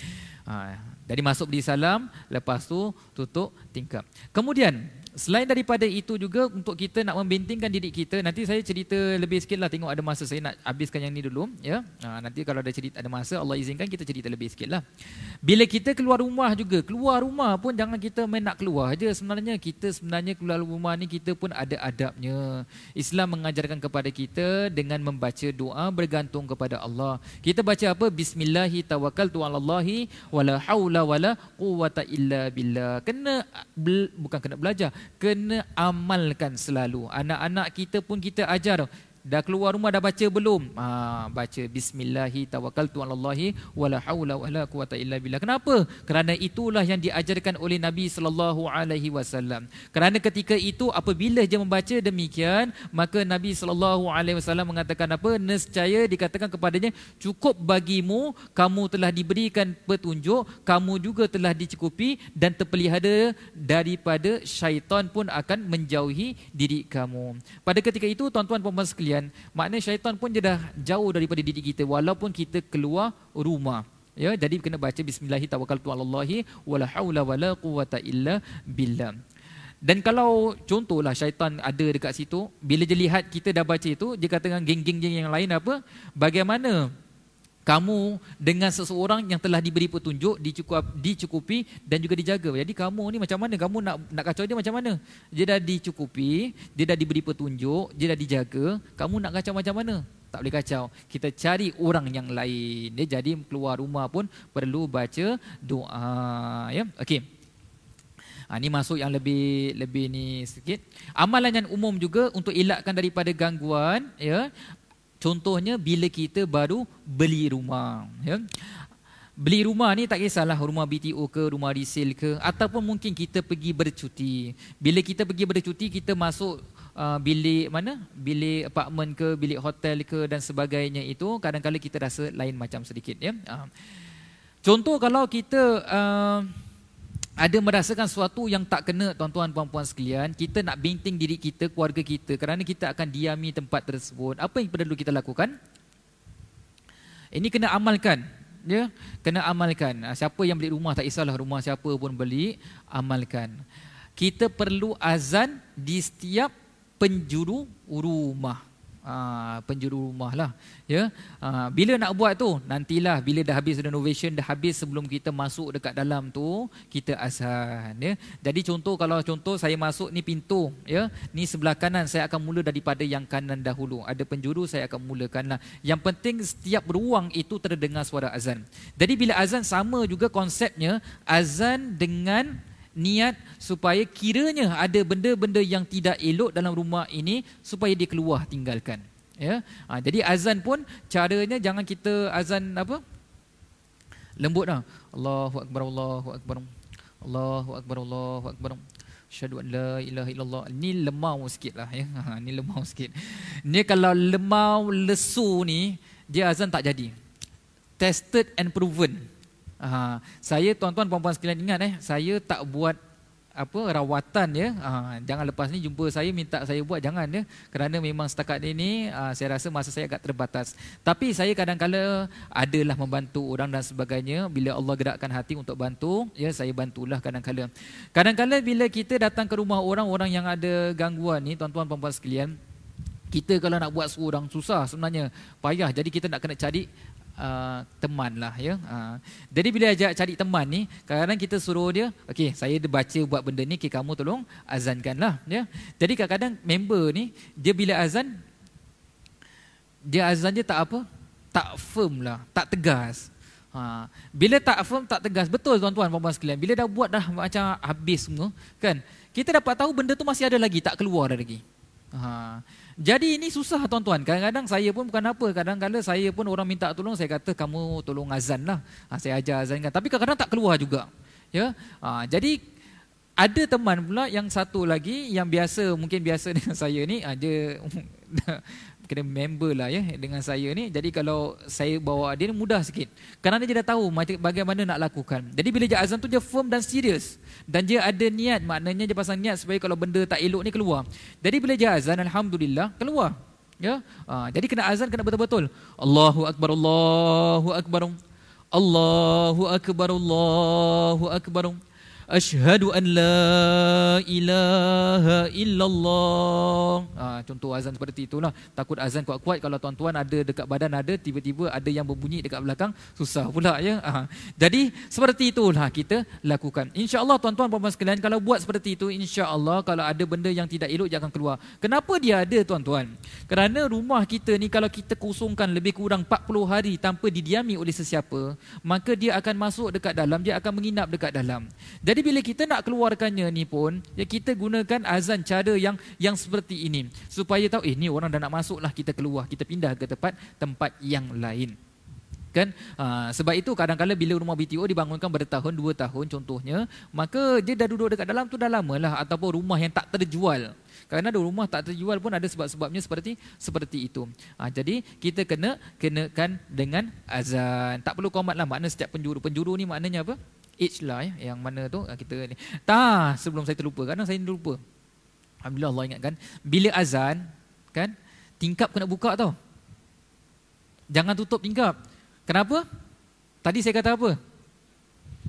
Ha, jadi masuk di salam, lepas tu tutup tingkap. Kemudian Selain daripada itu juga untuk kita nak membentingkan diri kita, nanti saya cerita lebih sikit lah tengok ada masa saya nak habiskan yang ni dulu. ya. Ha, nanti kalau ada cerita ada masa Allah izinkan kita cerita lebih sikit lah. Bila kita keluar rumah juga, keluar rumah pun jangan kita main nak keluar aja. Sebenarnya kita sebenarnya keluar rumah ni kita pun ada adabnya. Islam mengajarkan kepada kita dengan membaca doa bergantung kepada Allah. Kita baca apa? Bismillahi tawakkaltu 'alallahi wala haula wala quwwata illa billah. Kena bukan kena belajar kena amalkan selalu. Anak-anak kita pun kita ajar Dah keluar rumah dah baca belum? Ha, baca bismillahi tawakkaltu alallahi wala haula wala quwata illa billah. Kenapa? Kerana itulah yang diajarkan oleh Nabi sallallahu alaihi wasallam. Kerana ketika itu apabila dia membaca demikian, maka Nabi sallallahu alaihi wasallam mengatakan apa? Nescaya dikatakan kepadanya, cukup bagimu kamu telah diberikan petunjuk, kamu juga telah dicukupi dan terpelihara daripada syaitan pun akan menjauhi diri kamu. Pada ketika itu tuan-tuan dan puan sekalian, sekalian, maknanya syaitan pun dia dah jauh daripada diri kita walaupun kita keluar rumah. Ya, jadi kena baca bismillahirrahmanirrahim wala haula wala quwata illa billah. Dan kalau contohlah syaitan ada dekat situ, bila dia lihat kita dah baca itu, dia kata dengan geng-geng yang lain apa? Bagaimana kamu dengan seseorang yang telah diberi petunjuk dicukup, dicukupi dan juga dijaga. Jadi kamu ni macam mana? Kamu nak nak kacau dia macam mana? Dia dah dicukupi, dia dah diberi petunjuk, dia dah dijaga. Kamu nak kacau macam mana? Tak boleh kacau. Kita cari orang yang lain. Dia jadi keluar rumah pun perlu baca doa. Ya, okey. Ha, ini masuk yang lebih lebih ni sikit. Amalan yang umum juga untuk elakkan daripada gangguan, ya. Contohnya bila kita baru beli rumah, ya. Beli rumah ni tak kisahlah rumah BTO ke, rumah resale ke ataupun mungkin kita pergi bercuti. Bila kita pergi bercuti kita masuk uh, bilik mana? Bilik apartmen ke, bilik hotel ke dan sebagainya itu kadang-kadang kita rasa lain macam sedikit ya. Uh. Contoh kalau kita uh, ada merasakan sesuatu yang tak kena tuan-tuan puan-puan sekalian, kita nak binting diri kita, keluarga kita kerana kita akan diami tempat tersebut. Apa yang perlu kita lakukan? Ini kena amalkan. Ya, kena amalkan. Ah, siapa yang beli rumah tak kisahlah rumah siapa pun beli, amalkan. Kita perlu azan di setiap penjuru rumah. Uh, penjuru rumah lah. Ya, uh, bila nak buat tu nantilah bila dah habis renovation dah habis sebelum kita masuk dekat dalam tu kita azan. Ya, jadi contoh kalau contoh saya masuk ni pintu, ya, ni sebelah kanan saya akan mula daripada yang kanan dahulu. Ada penjuru saya akan mulakan lah. Yang penting setiap ruang itu terdengar suara azan. Jadi bila azan sama juga konsepnya azan dengan niat supaya kiranya ada benda-benda yang tidak elok dalam rumah ini supaya dia keluar tinggalkan ya ha, jadi azan pun caranya jangan kita azan apa lembut dah Allahu akbar Allahu akbar Allahu akbar Allahu akbar Asyhadu an la ilaha illallah. Ni lemau sikitlah ya. Ha, ni lemau sikit. Ni kalau lemau lesu ni dia azan tak jadi. Tested and proven. Ha, saya tuan-tuan puan-puan sekalian ingat eh, saya tak buat apa rawatan ya. Ha, jangan lepas ni jumpa saya minta saya buat jangan ya. Kerana memang setakat ini ha, saya rasa masa saya agak terbatas. Tapi saya kadang-kala adalah membantu orang dan sebagainya bila Allah gerakkan hati untuk bantu, ya saya bantulah kadang-kala. Kadang-kala bila kita datang ke rumah orang orang yang ada gangguan ni tuan-tuan puan-puan sekalian, kita kalau nak buat seorang susah sebenarnya payah jadi kita nak kena cari uh, teman lah ya. Uh, jadi bila ajak cari teman ni, kadang-kadang kita suruh dia, okey, saya dah baca buat benda ni, okay, kamu tolong azankan lah ya. Jadi kadang-kadang member ni dia bila azan dia azan dia tak apa? Tak firm lah, tak tegas. Ha, bila tak firm, tak tegas. Betul tuan-tuan, puan-puan sekalian. Bila dah buat dah macam habis semua, kan? Kita dapat tahu benda tu masih ada lagi, tak keluar lagi. Ha, jadi ini susah tuan-tuan. Kadang-kadang saya pun bukan apa. Kadang-kadang saya pun orang minta tolong. Saya kata kamu tolong azan lah. Ha, saya ajar azan kan. Tapi kadang-kadang tak keluar juga. Ya, ha, Jadi ada teman pula yang satu lagi yang biasa mungkin biasa dengan saya ni. Ha, dia kena member lah ya dengan saya ni. Jadi kalau saya bawa dia mudah sikit. Kerana dia dah tahu bagaimana nak lakukan. Jadi bila dia azan tu dia firm dan serius. Dan dia ada niat. Maknanya dia pasang niat supaya kalau benda tak elok ni keluar. Jadi bila dia azan Alhamdulillah keluar. Ya, ha, Jadi kena azan kena betul-betul. Allahu Akbar, Allahu Akbar. Allahu Akbar, Allahu Akbar. Ashhadu an la ilaha illallah. Ha, contoh azan seperti itulah. Takut azan kuat-kuat kalau tuan-tuan ada dekat badan ada tiba-tiba ada yang berbunyi dekat belakang susah pula ya. Ha. Jadi seperti itulah kita lakukan. Insya-Allah tuan-tuan puan-puan sekalian kalau buat seperti itu insya-Allah kalau ada benda yang tidak elok jangan keluar. Kenapa dia ada tuan-tuan? Kerana rumah kita ni kalau kita kosongkan lebih kurang 40 hari tanpa didiami oleh sesiapa, maka dia akan masuk dekat dalam, dia akan menginap dekat dalam. Jadi jadi bila kita nak keluarkannya ni pun, ya kita gunakan azan cara yang yang seperti ini supaya tahu eh ni orang dah nak masuk lah kita keluar, kita pindah ke tempat tempat yang lain. Kan? Ha, sebab itu kadang-kadang bila rumah BTO dibangunkan bertahun dua tahun contohnya, maka dia dah duduk dekat dalam tu dah lama lah ataupun rumah yang tak terjual. Kerana ada rumah tak terjual pun ada sebab-sebabnya seperti seperti itu. Ha, jadi kita kena kenakan dengan azan. Tak perlu komat lah makna setiap penjuru. Penjuru ni maknanya apa? Age lah ya, yang mana tu ah, kita ni. Tak, sebelum saya terlupa, kadang saya terlupa. Alhamdulillah Allah ingatkan. Bila azan, kan, tingkap kena buka tau. Jangan tutup tingkap. Kenapa? Tadi saya kata apa?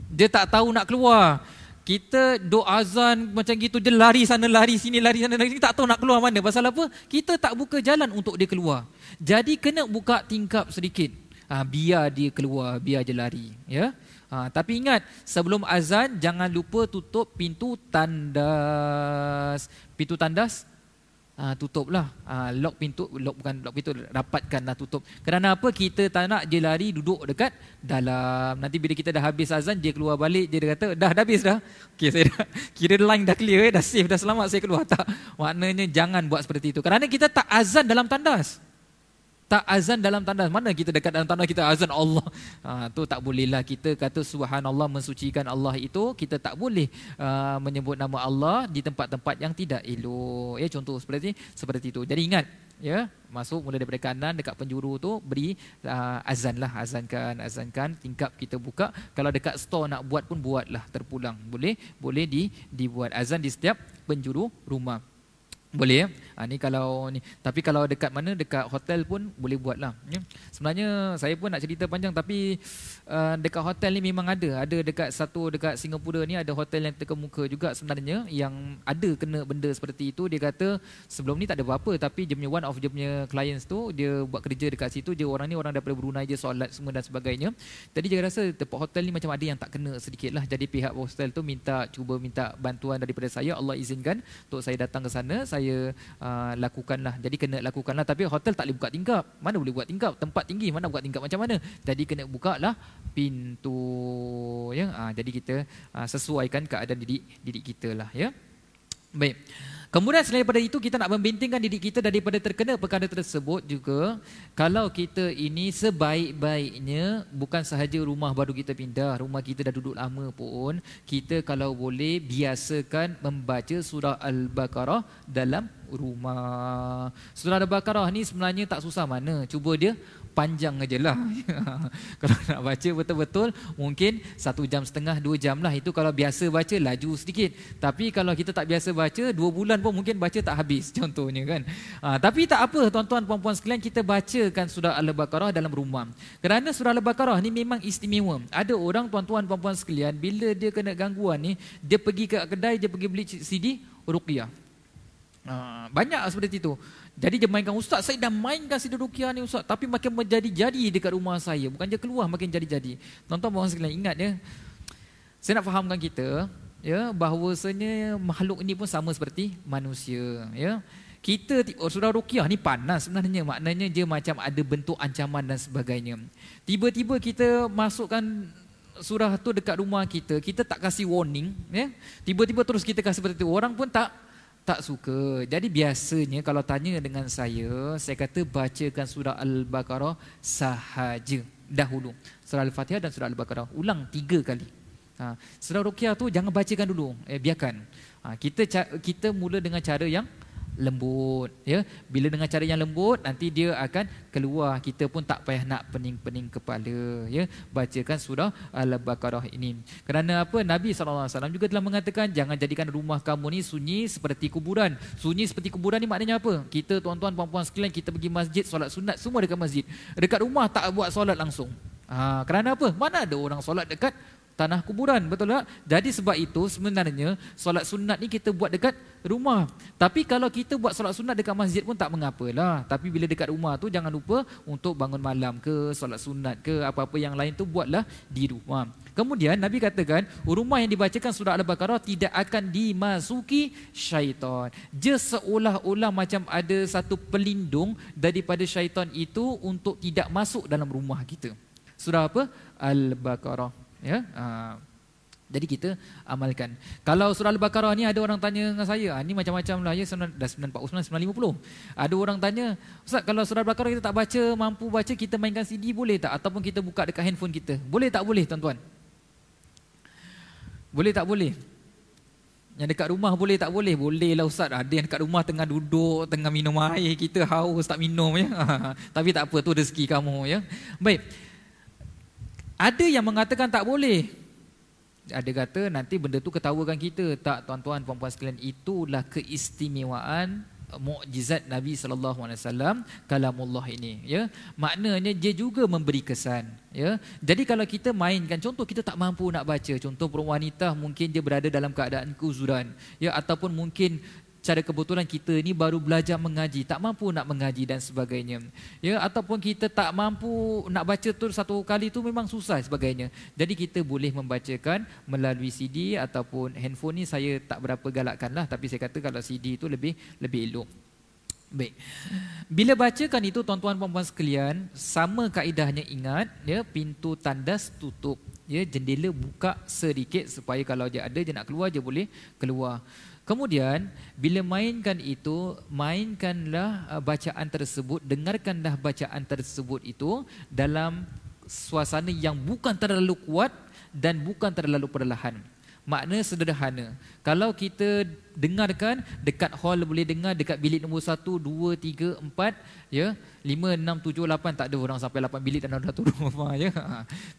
Dia tak tahu nak keluar. Kita duk azan macam gitu, dia lari sana, lari sini, lari sana, lari sini. Tak tahu nak keluar mana. Pasal apa? Kita tak buka jalan untuk dia keluar. Jadi kena buka tingkap sedikit. Ha, biar dia keluar, biar dia lari. Ya? Ha, tapi ingat, sebelum azan jangan lupa tutup pintu tandas. Pintu tandas ha, tutuplah. Ha, lock pintu, lock bukan lock pintu, rapatkanlah tutup. Kerana apa? Kita tak nak dia lari duduk dekat dalam. Nanti bila kita dah habis azan, dia keluar balik, dia kata, dah, dah habis dah. Okay, saya dah, kira line dah clear, eh, dah safe, dah selamat saya keluar. Tak, maknanya jangan buat seperti itu. Kerana kita tak azan dalam tandas tak azan dalam tandas. Mana kita dekat dalam tandas kita azan Allah. Ha, tu tak bolehlah. Kita kata subhanallah mensucikan Allah itu kita tak boleh uh, menyebut nama Allah di tempat-tempat yang tidak elok. Ya contoh seperti seperti itu. Jadi ingat ya masuk mula daripada kanan dekat penjuru tu beri uh, azan lah. Azankan azankan tingkap kita buka. Kalau dekat store nak buat pun buatlah terpulang. Boleh boleh di dibuat. Azan di setiap penjuru rumah Boleh ya? Ha, ni kalau ni. Tapi kalau dekat mana? Dekat hotel pun boleh buat lah. Ya? Sebenarnya saya pun nak cerita panjang tapi uh, dekat hotel ni memang ada. Ada dekat satu dekat Singapura ni ada hotel yang terkemuka juga sebenarnya yang ada kena benda seperti itu. Dia kata sebelum ni tak ada apa-apa tapi dia punya one of dia punya clients tu dia buat kerja dekat situ. Dia orang ni orang daripada Brunei je solat semua dan sebagainya. Jadi dia rasa tempat hotel ni macam ada yang tak kena sedikit lah. Jadi pihak hostel tu minta cuba minta bantuan daripada saya. Allah izinkan untuk saya datang ke sana. Saya uh, uh, lakukanlah. Jadi kena lakukanlah. Tapi hotel tak boleh buka tingkap. Mana boleh buat tingkap? Tempat tinggi mana buka tingkap macam mana? Jadi kena buka lah pintu. Ya, uh, jadi kita uh, sesuaikan keadaan didik didik kita lah. Ya, baik. Kemudian selain daripada itu kita nak membintingkan diri kita daripada terkena perkara tersebut juga kalau kita ini sebaik-baiknya bukan sahaja rumah baru kita pindah, rumah kita dah duduk lama pun kita kalau boleh biasakan membaca surah Al-Baqarah dalam rumah. Surah Al-Baqarah ni sebenarnya tak susah mana. Cuba dia panjang aja lah. kalau nak baca betul-betul mungkin satu jam setengah, dua jam lah. Itu kalau biasa baca laju sedikit. Tapi kalau kita tak biasa baca, dua bulan pun mungkin baca tak habis contohnya kan. Ha, tapi tak apa tuan-tuan puan-puan sekalian kita bacakan surah Al-Baqarah dalam rumah. Kerana surah Al-Baqarah ni memang istimewa. Ada orang tuan-tuan puan-puan sekalian bila dia kena gangguan ni, dia pergi ke kedai, dia pergi beli CD, ruqyah. Ha, banyak seperti itu. Jadi dia mainkan ustaz saya dah mainkan si ruqyah ni ustaz tapi makin menjadi-jadi dekat rumah saya bukan je keluar makin jadi-jadi. Tuan-tuan mohon sekalian ingat ya. Saya nak fahamkan kita ya bahawasanya makhluk ini pun sama seperti manusia ya. Kita oh, surah ruqyah ni panas sebenarnya maknanya dia macam ada bentuk ancaman dan sebagainya. Tiba-tiba kita masukkan surah tu dekat rumah kita, kita tak kasih warning ya. Tiba-tiba terus kita kasih seperti itu. Orang pun tak tak suka. Jadi biasanya kalau tanya dengan saya, saya kata bacakan surah Al-Baqarah sahaja dahulu. Surah Al-Fatihah dan surah Al-Baqarah. Ulang tiga kali. Ha, surah Ruqyah tu jangan bacakan dulu. Eh, biarkan. Ha, kita kita mula dengan cara yang lembut ya. Bila dengan cara yang lembut nanti dia akan keluar. Kita pun tak payah nak pening-pening kepala ya. Bacakan surah al-baqarah ini. Kerana apa? Nabi SAW juga telah mengatakan jangan jadikan rumah kamu ni sunyi seperti kuburan. Sunyi seperti kuburan ni maknanya apa? Kita tuan-tuan puan-puan sekalian kita pergi masjid solat sunat semua dekat masjid. Dekat rumah tak buat solat langsung. Ha, kerana apa? Mana ada orang solat dekat tanah kuburan betul tak? Jadi sebab itu sebenarnya solat sunat ni kita buat dekat rumah. Tapi kalau kita buat solat sunat dekat masjid pun tak mengapalah. Tapi bila dekat rumah tu jangan lupa untuk bangun malam ke solat sunat ke apa-apa yang lain tu buatlah di rumah. Kemudian nabi katakan rumah yang dibacakan surah al-baqarah tidak akan dimasuki syaitan. Je seolah-olah macam ada satu pelindung daripada syaitan itu untuk tidak masuk dalam rumah kita. Surah apa? Al-baqarah ya uh, jadi kita amalkan. Kalau surah Al-Baqarah ni ada orang tanya dengan saya, ah, ni macam-macam lah ya, dah 949, 950. Ada orang tanya, Ustaz kalau surah Al-Baqarah kita tak baca, mampu baca, kita mainkan CD boleh tak? Ataupun kita buka dekat handphone kita. Boleh tak boleh tuan-tuan? Boleh tak boleh? Yang dekat rumah boleh tak boleh? Boleh lah Ustaz. Ada yang dekat rumah tengah duduk, tengah minum air, kita haus tak minum ya. Tapi tak apa, tu rezeki kamu ya. Baik. Ada yang mengatakan tak boleh. Ada kata nanti benda tu ketawakan kita. Tak tuan-tuan puan-puan sekalian itulah keistimewaan mukjizat Nabi sallallahu alaihi wasallam kalamullah ini ya maknanya dia juga memberi kesan ya jadi kalau kita mainkan contoh kita tak mampu nak baca contoh perempuan wanita mungkin dia berada dalam keadaan keuzuran ya ataupun mungkin secara kebetulan kita ni baru belajar mengaji, tak mampu nak mengaji dan sebagainya. Ya, ataupun kita tak mampu nak baca tu satu kali tu memang susah sebagainya. Jadi kita boleh membacakan melalui CD ataupun handphone ni saya tak berapa galakkan lah tapi saya kata kalau CD itu lebih lebih elok. Baik. Bila bacakan itu tuan-tuan puan-puan sekalian, sama kaedahnya ingat ya pintu tandas tutup, ya jendela buka sedikit supaya kalau dia ada dia nak keluar dia boleh keluar. Kemudian bila mainkan itu, mainkanlah uh, bacaan tersebut, dengarkanlah bacaan tersebut itu dalam suasana yang bukan terlalu kuat dan bukan terlalu perlahan. Makna sederhana. Kalau kita dengarkan dekat hall boleh dengar dekat bilik nombor 1 2 3 4 ya 5 6 7 8 tak ada orang sampai 8 bilik dalam satu rumah ya.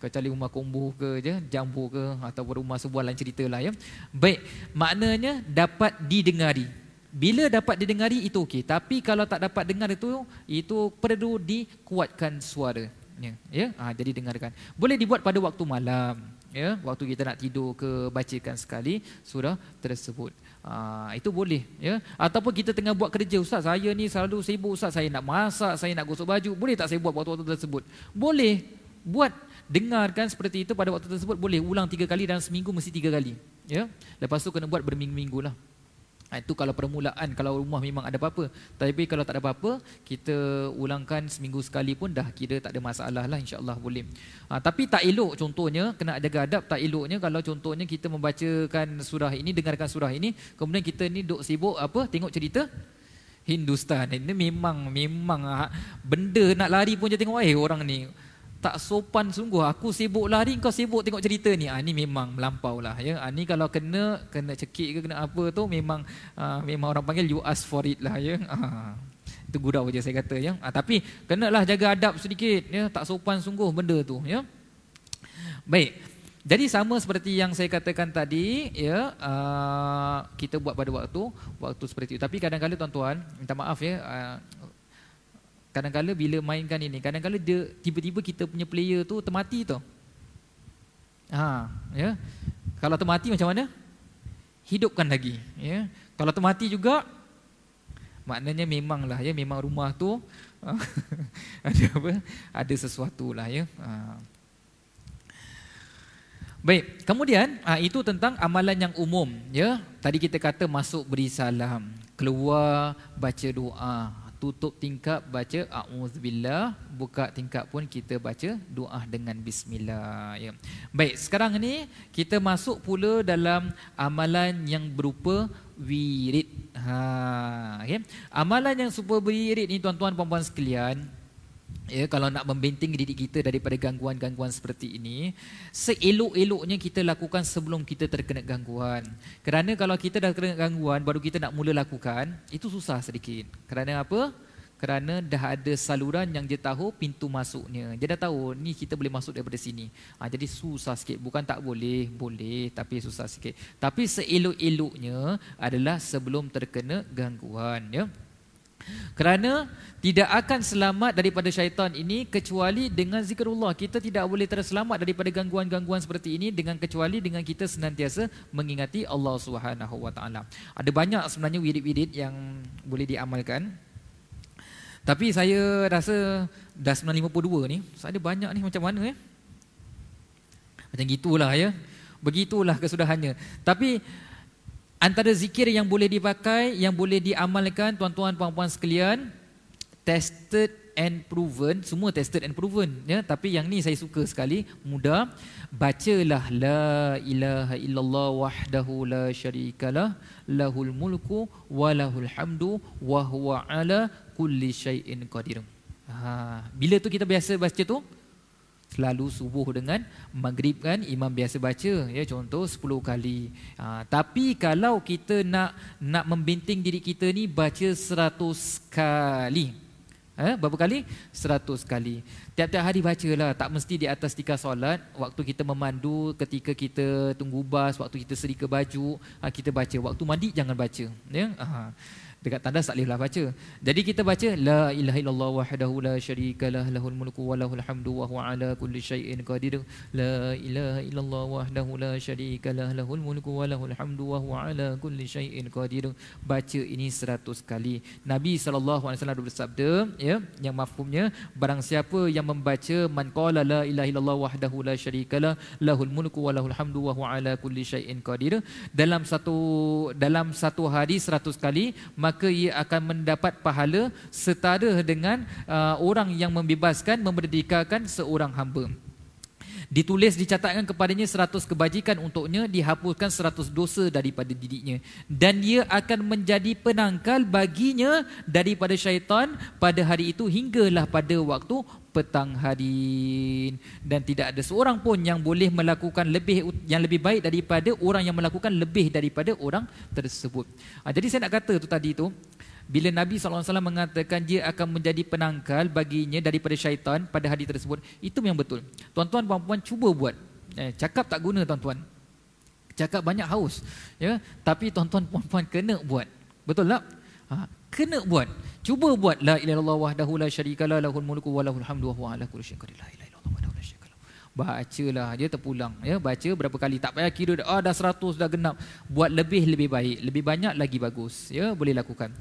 Kecuali rumah kombo ke je, jambu ke atau rumah sebuah lain ceritalah ya. Baik, maknanya dapat didengari. bila dapat didengari itu okey tapi kalau tak dapat dengar itu itu perlu dikuatkan suara ya ya ha, jadi dengarkan boleh dibuat pada waktu malam ya waktu kita nak tidur ke bacakan sekali surah tersebut. Ha, itu boleh ya. Ataupun kita tengah buat kerja ustaz saya ni selalu sibuk ustaz. Saya nak masak saya nak gosok baju. Boleh tak saya buat waktu-waktu tersebut? Boleh. Buat. Dengarkan seperti itu pada waktu tersebut boleh. Ulang tiga kali dalam seminggu mesti tiga kali ya. Lepas tu kena buat berminggu-minggu lah Ha, itu kalau permulaan, kalau rumah memang ada apa-apa. Tapi kalau tak ada apa-apa, kita ulangkan seminggu sekali pun dah kira tak ada masalah lah insyaAllah boleh. Ha, tapi tak elok contohnya, kena jaga adab tak eloknya kalau contohnya kita membacakan surah ini, dengarkan surah ini, kemudian kita ni duk sibuk apa, tengok cerita Hindustan. Ini memang, memang ha, benda nak lari pun je tengok, eh orang ni tak sopan sungguh. Aku sibuk lari kau sibuk tengok cerita ni. Ah ni memang melampau lah ya. Ah, ni kalau kena kena cekik ke kena apa tu memang ah, memang orang panggil you ask for it lah ya. Ah, itu gurau je saya kata ya. Ah, tapi kenalah jaga adab sedikit ya. Tak sopan sungguh benda tu ya. Baik. Jadi sama seperti yang saya katakan tadi ya uh, kita buat pada waktu waktu seperti itu. Tapi kadang-kadang tuan-tuan minta maaf ya uh, Kadang-kadang bila mainkan ini, kadang-kadang dia tiba-tiba kita punya player tu termati tu. Ha, ya. Kalau termati macam mana? Hidupkan lagi, ya. Kalau termati juga maknanya memanglah ya, memang rumah tu ada apa? Ada sesuatu lah ya. Ha. Baik, kemudian ha, itu tentang amalan yang umum ya. Tadi kita kata masuk beri salam, keluar baca doa, tutup tingkap baca auzubillah buka tingkap pun kita baca doa dengan bismillah. Ya. Baik sekarang ni kita masuk pula dalam amalan yang berupa wirid. Ha okay. amalan yang super wirid ni tuan-tuan puan-puan sekalian Ya, kalau nak membenting diri kita daripada gangguan-gangguan seperti ini, seelok-eloknya kita lakukan sebelum kita terkena gangguan. Kerana kalau kita dah kena gangguan, baru kita nak mula lakukan, itu susah sedikit. Kerana apa? Kerana dah ada saluran yang dia tahu pintu masuknya. Dia dah tahu ni kita boleh masuk daripada sini. Ha, jadi susah sikit. Bukan tak boleh, boleh tapi susah sikit. Tapi seelok-eloknya adalah sebelum terkena gangguan. Ya. Kerana tidak akan selamat daripada syaitan ini kecuali dengan zikrullah. Kita tidak boleh terselamat daripada gangguan-gangguan seperti ini dengan kecuali dengan kita senantiasa mengingati Allah Subhanahu Wa Taala. Ada banyak sebenarnya wirid-wirid yang boleh diamalkan. Tapi saya rasa dah 952 ni, ada banyak ni macam mana eh? Macam gitulah ya. Begitulah kesudahannya. Tapi Antara zikir yang boleh dipakai, yang boleh diamalkan tuan-tuan puan-puan sekalian, tested and proven, semua tested and proven ya, tapi yang ni saya suka sekali, mudah. Bacalah la ilaha illallah wahdahu la syarikalah lahul mulku wa lahul hamdu wa huwa ala kulli syai'in qadir. Ha, bila tu kita biasa baca tu? Selalu subuh dengan maghrib kan? Imam biasa baca ya contoh 10 kali. Ha, tapi kalau kita nak nak membinting diri kita ni baca 100 kali. Ha, berapa kali? 100 kali. Tiap-tiap hari bacalah. Tak mesti di atas tiga solat. Waktu kita memandu ketika kita tunggu bas waktu kita serika baju ha, kita baca. Waktu mandi jangan baca ya? Ha dekat tandas tak bolehlah baca. Jadi kita baca la ilaha illallah wahdahu la syarikalah lahul mulku wa lahul hamdu wa huwa ala kulli syai'in qadir. La ilaha illallah wahdahu la syarikalah lahul mulku wa lahul hamdu wa huwa ala kulli syai'in qadir. Baca ini seratus kali. Nabi sallallahu alaihi bersabda ya yang mafhumnya barang siapa yang membaca man qala la ilaha illallah wahdahu la syarikalah lahul mulku wa lahul hamdu wa huwa ala kulli syai'in qadir dalam satu dalam satu hari seratus kali maka ia akan mendapat pahala setara dengan uh, orang yang membebaskan memerdekakan seorang hamba. Ditulis dicatatkan kepadanya seratus kebajikan untuknya dihapuskan seratus dosa daripada didiknya. Dan ia akan menjadi penangkal baginya daripada syaitan pada hari itu hinggalah pada waktu petang hari dan tidak ada seorang pun yang boleh melakukan lebih yang lebih baik daripada orang yang melakukan lebih daripada orang tersebut. Ha, jadi saya nak kata tu tadi tu bila Nabi SAW mengatakan dia akan menjadi penangkal baginya daripada syaitan pada hari tersebut, itu yang betul. Tuan-tuan, puan-puan, cuba buat. Eh, cakap tak guna, tuan-tuan. Cakap banyak haus. ya. Tapi tuan-tuan, puan-puan, kena buat. Betul tak? Ha, kena buat. Cuba buat la ilaha illallah wahdahu la syarikalah lahul mulku wa lahul hamdu wa huwa ala kulli syai'in qadir. La ilaha illallah wahdahu la syarikalah. Bacalah dia terpulang ya. Baca berapa kali tak payah kira ah dah 100 dah genap. Buat lebih lebih baik. Lebih banyak lagi bagus ya. Boleh lakukan.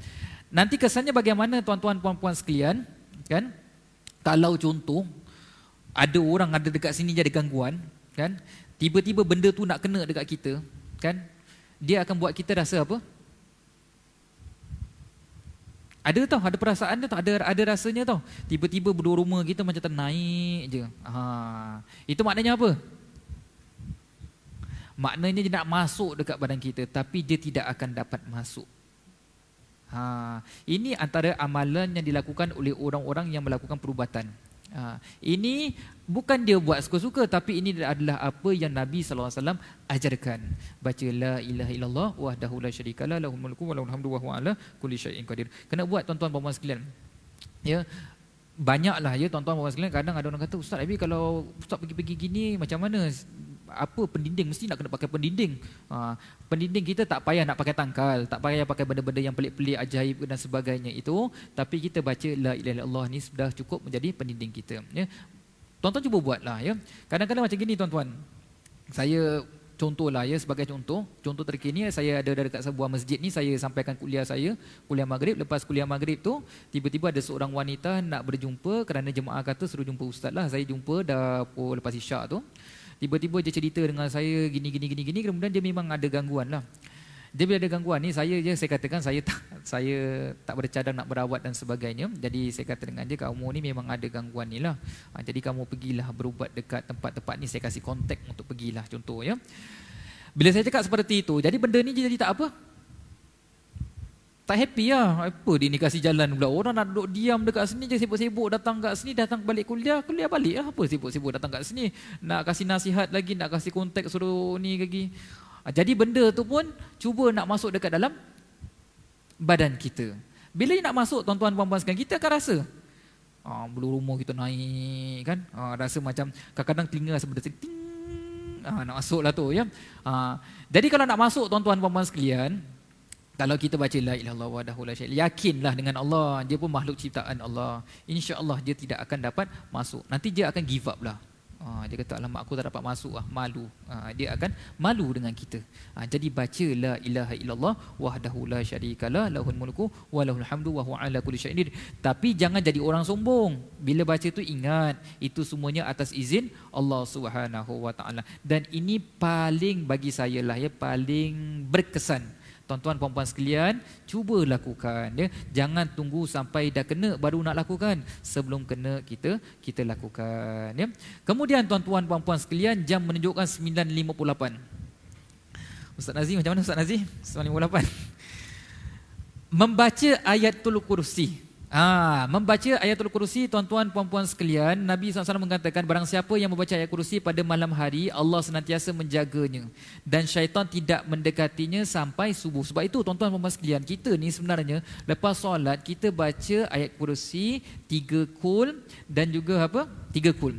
Nanti kesannya bagaimana tuan-tuan puan-puan sekalian kan? Kalau contoh ada orang ada dekat sini jadi gangguan kan? Tiba-tiba benda tu nak kena dekat kita kan? Dia akan buat kita rasa apa ada tau, ada perasaan tau, ada ada rasanya tau. Tiba-tiba berdua rumah kita macam ternaik je. Ha. Itu maknanya apa? Maknanya dia nak masuk dekat badan kita tapi dia tidak akan dapat masuk. Ha. Ini antara amalan yang dilakukan oleh orang-orang yang melakukan perubatan. Ha, ini bukan dia buat suka-suka tapi ini adalah apa yang Nabi SAW ajarkan. Baca la ilaha illallah wahdahu la syarikalah lahul mulku wa lahul hamdu wa huwa ala kulli syai'in qadir. Kena buat tuan-tuan puan-puan sekalian. Ya. Banyaklah ya tuan-tuan puan-puan sekalian kadang ada orang kata ustaz tapi kalau ustaz pergi-pergi gini macam mana apa pendinding mesti nak kena pakai pendinding. Ha, pendinding kita tak payah nak pakai tangkal, tak payah pakai benda-benda yang pelik-pelik ajaib dan sebagainya itu, tapi kita baca la ilaha illallah ni sudah cukup menjadi pendinding kita, ya. Tuan-tuan cuba buatlah ya. Kadang-kadang macam gini tuan-tuan. Saya contohlah ya sebagai contoh, contoh terkini saya ada dekat sebuah masjid ni saya sampaikan kuliah saya, kuliah maghrib, lepas kuliah maghrib tu tiba-tiba ada seorang wanita nak berjumpa kerana jemaah kata suruh jumpa ustaz lah. Saya jumpa dah lepas isyak tu. Tiba-tiba dia cerita dengan saya gini gini gini gini kemudian dia memang ada gangguan lah. Dia bila ada gangguan ni saya je saya katakan saya tak saya tak bercadang nak berawat dan sebagainya. Jadi saya kata dengan dia kamu ni memang ada gangguan ni lah. Ha, jadi kamu pergilah berubat dekat tempat-tempat ni saya kasih kontak untuk pergilah contoh ya. Bila saya cakap seperti itu, jadi benda ni jadi tak apa? tak happy lah. Apa dia ni kasih jalan pula. Orang nak duduk diam dekat sini je sibuk-sibuk datang kat sini, datang balik kuliah, kuliah balik lah. Apa sibuk-sibuk datang kat sini. Nak kasih nasihat lagi, nak kasih kontak suruh ni lagi. Ah, jadi benda tu pun cuba nak masuk dekat dalam badan kita. Bila nak masuk tuan-tuan puan-puan sekalian, kita akan rasa. Ah, bulu rumah kita naik kan. Ah, rasa macam kadang-kadang telinga rasa benda. Ah, nak masuk lah tu ya. Ah, jadi kalau nak masuk tuan-tuan puan-puan sekalian, kalau kita baca la ilaha illallah wahdahu la syarika yakinlah dengan Allah dia pun makhluk ciptaan Allah insya-Allah dia tidak akan dapat masuk nanti dia akan give up lah ha, dia kata alamak aku tak dapat masuk ah malu. Ha, dia akan malu dengan kita. Ha, jadi baca la ilaha illallah wahdahu la syarikalah lahul mulku wa lahul hamdu wa huwa ala kulli syai'in tapi jangan jadi orang sombong. Bila baca tu ingat itu semuanya atas izin Allah Subhanahu wa taala. Dan ini paling bagi saya lah ya paling berkesan Tuan-tuan puan-puan sekalian, cuba lakukan ya. Jangan tunggu sampai dah kena baru nak lakukan. Sebelum kena kita kita lakukan ya. Kemudian tuan-tuan puan-puan sekalian, jam menunjukkan 9.58. Ustaz Nazim macam mana Ustaz Nazim? 9.58. Membaca ayatul kursi. Ah, membaca ayatul kursi tuan-tuan puan-puan sekalian, Nabi SAW mengatakan barang siapa yang membaca ayat kursi pada malam hari, Allah senantiasa menjaganya dan syaitan tidak mendekatinya sampai subuh. Sebab itu tuan-tuan puan-puan sekalian, kita ni sebenarnya lepas solat kita baca ayat kursi tiga kul dan juga apa? Tiga kul.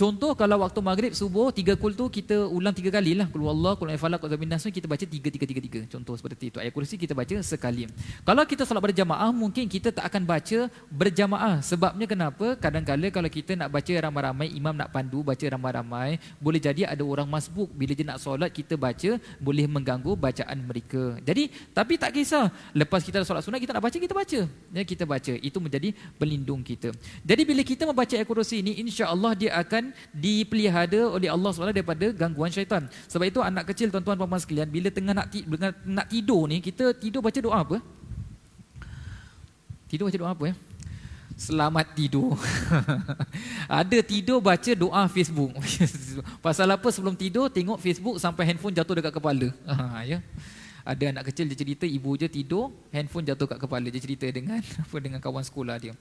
Contoh kalau waktu maghrib subuh tiga kul tu kita ulang tiga kali lah. Kul Allah, kul falaq, kul minas kita baca tiga tiga tiga tiga. Contoh seperti itu. Ayat kursi kita baca sekali. Kalau kita solat berjamaah mungkin kita tak akan baca berjamaah. Sebabnya kenapa? Kadang-kadang kalau kita nak baca ramai-ramai, imam nak pandu baca ramai-ramai, boleh jadi ada orang masbuk. Bila dia nak solat kita baca boleh mengganggu bacaan mereka. Jadi tapi tak kisah. Lepas kita solat sunat kita nak baca kita baca. Ya kita baca. Itu menjadi pelindung kita. Jadi bila kita membaca ayat kursi ini insya-Allah dia akan dipelihara oleh Allah SWT daripada gangguan syaitan. Sebab itu anak kecil tuan-tuan puan-puan sekalian bila tengah nak nak tidur ni kita tidur baca doa apa? Tidur baca doa apa ya? Selamat tidur. Ada tidur baca doa Facebook. Pasal apa sebelum tidur tengok Facebook sampai handphone jatuh dekat kepala. Ha ya ada anak kecil dia cerita ibu je tidur handphone jatuh kat kepala dia cerita dengan apa dengan kawan sekolah dia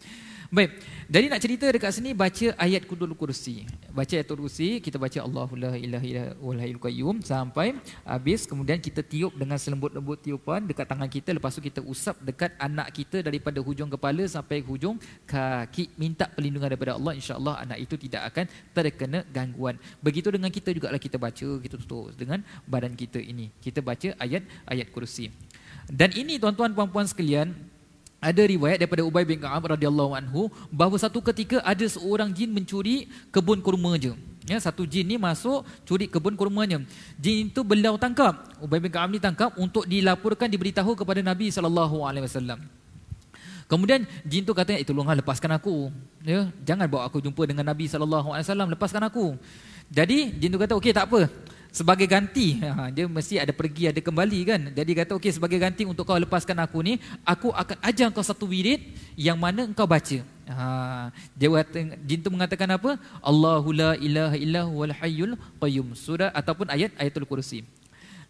baik jadi nak cerita dekat sini baca ayat kudul kursi baca ayat kursi kita baca Allahu la ilaha illa qayyum sampai habis kemudian kita tiup dengan selembut-lembut tiupan dekat tangan kita lepas tu kita usap dekat anak kita daripada hujung kepala sampai hujung kaki minta perlindungan daripada Allah insya-Allah anak itu tidak akan terkena gangguan. Begitu dengan kita jugalah kita baca kita tutup dengan badan kita ini. Kita baca ayat ayat kursi. Dan ini tuan-tuan puan-puan sekalian, ada riwayat daripada Ubay bin Ka'ab radhiyallahu anhu bahawa satu ketika ada seorang jin mencuri kebun kurma je. Ya, satu jin ni masuk curi kebun kurmanya. Jin itu beliau tangkap. Ubay bin Ka'ab ni tangkap untuk dilaporkan diberitahu kepada Nabi sallallahu alaihi wasallam. Kemudian jin tu kata, "Eh tolonglah lepaskan aku. Ya, jangan bawa aku jumpa dengan Nabi sallallahu alaihi wasallam, lepaskan aku." Jadi jin tu kata, "Okey, tak apa. Sebagai ganti, ha, dia mesti ada pergi ada kembali kan. Jadi kata, "Okey, sebagai ganti untuk kau lepaskan aku ni, aku akan ajar kau satu wirid yang mana engkau baca." Ha, dia kata, jin tu mengatakan apa? Allahu la ilaha huwal hayyul qayyum. Surah ataupun ayat ayatul kursi.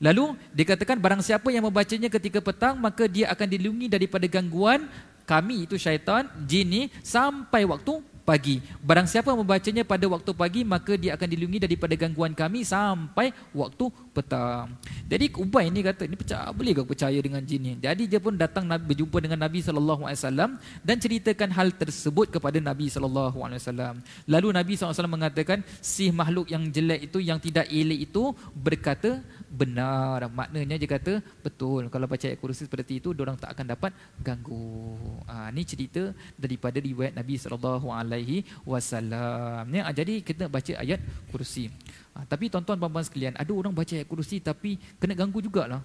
Lalu dikatakan barang siapa yang membacanya ketika petang maka dia akan dilindungi daripada gangguan kami itu syaitan, jin ni sampai waktu pagi. Barang siapa membacanya pada waktu pagi maka dia akan dilindungi daripada gangguan kami sampai waktu petang. Jadi Ubay ni kata, ni percaya boleh kau percaya dengan jin ni? Jadi dia pun datang berjumpa dengan Nabi wasallam dan ceritakan hal tersebut kepada Nabi wasallam. Lalu Nabi wasallam mengatakan si makhluk yang jelek itu yang tidak elok itu berkata benar. Maknanya dia kata betul. Kalau baca ayat kursi seperti itu, orang tak akan dapat ganggu. Ha, ini cerita daripada riwayat Nabi Sallallahu Alaihi Wasallam. Ya, jadi kita baca ayat kursi. Ha, tapi tuan-tuan puan sekalian, ada orang baca ayat kursi tapi kena ganggu jugalah.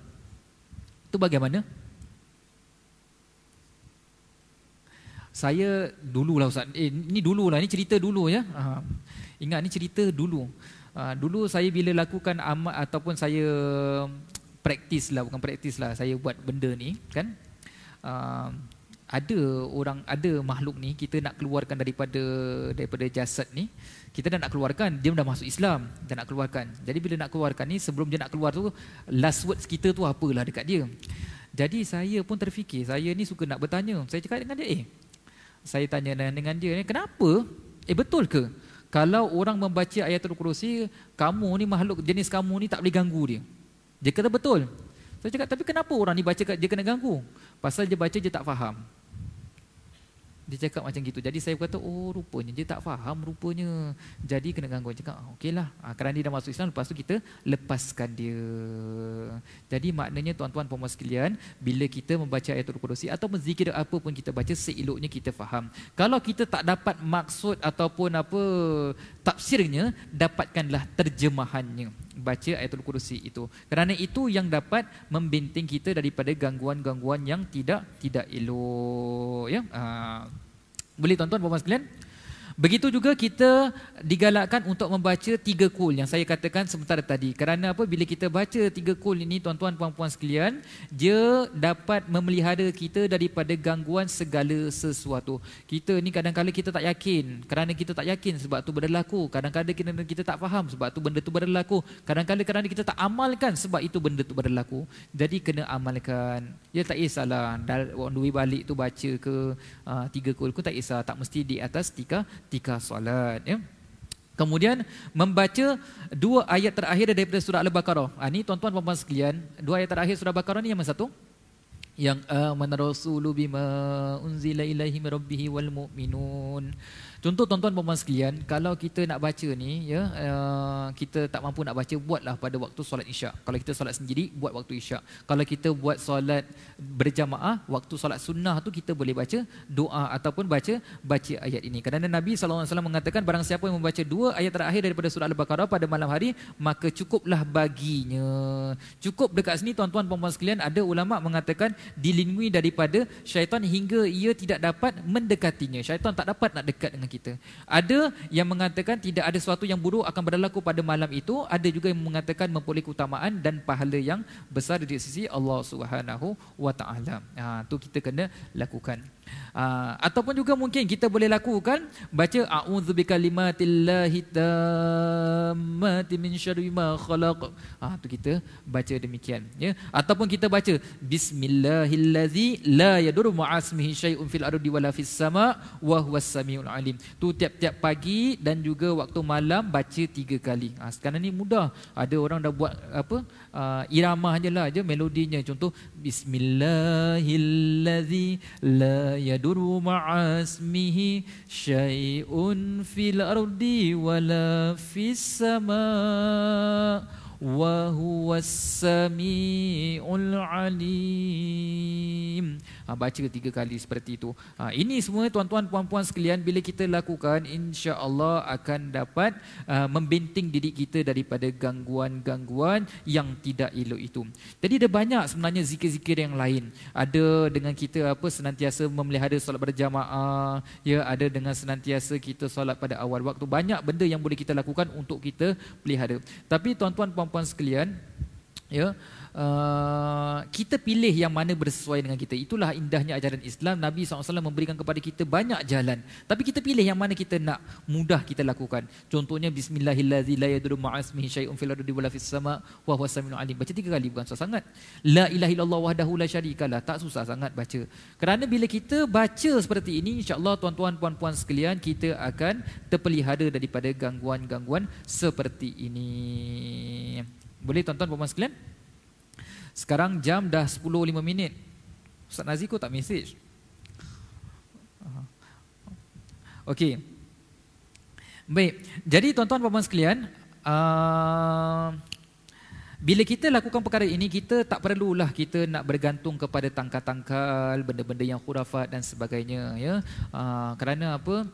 Itu bagaimana? Saya dululah Ustaz. Eh, ini dululah. Ini cerita dulu ya. Ha, ingat ini cerita dulu. Uh, dulu saya bila lakukan amal ataupun saya praktis lah bukan praktis lah saya buat benda ni kan? Uh, ada orang ada makhluk ni kita nak keluarkan daripada daripada jasad ni kita dah nak keluarkan dia dah masuk Islam dan nak keluarkan. Jadi bila nak keluarkan ni sebelum dia nak keluar tu last words kita tu apalah dekat dia. Jadi saya pun terfikir saya ni suka nak bertanya. Saya cakap dengan dia eh saya tanya dengan dia ni kenapa? Eh betul ke kalau orang membaca ayatul kursi, kamu ni makhluk jenis kamu ni tak boleh ganggu dia. Dia kata betul. Saya cakap, tapi kenapa orang ni baca dia kena ganggu? Pasal dia baca dia tak faham. Dia cakap macam gitu. Jadi saya kata, oh rupanya dia tak faham rupanya. Jadi kena ganggu. Dia cakap, okey lah. Ha, kerana dia dah masuk Islam, lepas tu kita lepaskan dia. Jadi maknanya tuan-tuan pemuas sekalian, bila kita membaca ayatul kursi atau zikir apa pun kita baca, seeloknya kita faham. Kalau kita tak dapat maksud ataupun apa tafsirnya, dapatkanlah terjemahannya. Baca ayatul kursi itu. Kerana itu yang dapat membenting kita daripada gangguan-gangguan yang tidak tidak elok. Ya? Ha. Boleh tuan-tuan puan sekalian? Begitu juga kita digalakkan untuk membaca tiga kul yang saya katakan sebentar tadi. Kerana apa? Bila kita baca tiga kul ini tuan-tuan puan-puan sekalian, dia dapat memelihara kita daripada gangguan segala sesuatu. Kita ni kadang-kadang kita tak yakin. Kerana kita tak yakin sebab tu berlaku. Kadang-kadang kita, kita tak faham sebab tu benda tu berlaku. Kadang-kadang kerana kita tak amalkan sebab itu benda tu berlaku. Jadi kena amalkan. Ya tak kisahlah. On the way balik tu baca ke uh, tiga kul. Ku tak kisah. Tak mesti di atas tiga ketika solat ya. Kemudian membaca dua ayat terakhir daripada surah Al-Baqarah. Ha, ini tuan-tuan dan puan sekalian, dua ayat terakhir surah Al-Baqarah ni yang mana satu? Yang amana rasulu bima unzila ilaihi rabbih wal mu'minun. Contoh tuan-tuan puan sekalian, kalau kita nak baca ni ya, uh, kita tak mampu nak baca buatlah pada waktu solat Isyak. Kalau kita solat sendiri buat waktu Isyak. Kalau kita buat solat berjamaah, waktu solat sunnah tu kita boleh baca doa ataupun baca baca ayat ini. Kerana Nabi wasallam mengatakan barang siapa yang membaca dua ayat terakhir daripada surah Al-Baqarah pada malam hari, maka cukuplah baginya. Cukup dekat sini tuan-tuan puan sekalian, ada ulama mengatakan dilindungi daripada syaitan hingga ia tidak dapat mendekatinya. Syaitan tak dapat nak dekat dengan kita. Ada yang mengatakan tidak ada sesuatu yang buruk akan berlaku pada malam itu, ada juga yang mengatakan memperoleh keutamaan dan pahala yang besar di sisi Allah Subhanahu wa taala. Ha tu kita kena lakukan. Uh, ataupun juga mungkin kita boleh lakukan baca a'udzu bikalimatillahi tammati min syarri ma khalaq. Ah tu kita baca demikian ya. Ataupun kita baca bismillahillazi la yadur ma'asmihi syai'un fil ardi wala fis sama wa huwas samiul alim. Tu tiap-tiap pagi dan juga waktu malam baca tiga kali. Ah sekarang ni mudah. Ada orang dah buat apa? Ah, uh, irama je lah je melodinya. Contoh bismillahillazi la yaduru ma'asmihi syai'un fil ardi wala fis sama wa huwas samiul alim. Ha, baca tiga kali seperti itu. Ha, ini semua tuan-tuan puan-puan sekalian bila kita lakukan insya-Allah akan dapat uh, membenting diri kita daripada gangguan-gangguan yang tidak elok itu. Jadi ada banyak sebenarnya zikir-zikir yang lain. Ada dengan kita apa senantiasa memelihara solat berjamaah, ya ada dengan senantiasa kita solat pada awal waktu. Banyak benda yang boleh kita lakukan untuk kita pelihara. Tapi tuan-tuan puan puan sekalian, ya, uh, kita pilih yang mana bersesuai dengan kita. Itulah indahnya ajaran Islam. Nabi SAW memberikan kepada kita banyak jalan. Tapi kita pilih yang mana kita nak mudah kita lakukan. Contohnya Bismillahirrahmanirrahim. La yadru ma'asmihi syai'un fil ardi wala fis sama' wa huwa samiul alim. Baca tiga kali bukan susah sangat. La ilaha illallah wahdahu la syarikalah. Tak susah sangat baca. Kerana bila kita baca seperti ini, insya-Allah tuan-tuan puan-puan sekalian, kita akan terpelihara daripada gangguan-gangguan seperti ini. Boleh tuan-tuan puan-puan sekalian? Sekarang jam dah 10.05 minit. Ustaz Nazi kau tak message? Okey. Baik. Jadi tuan-tuan puan-puan sekalian, uh, bila kita lakukan perkara ini, kita tak perlulah kita nak bergantung kepada tangkal-tangkal, benda-benda yang khurafat dan sebagainya. Ya, uh, Kerana apa?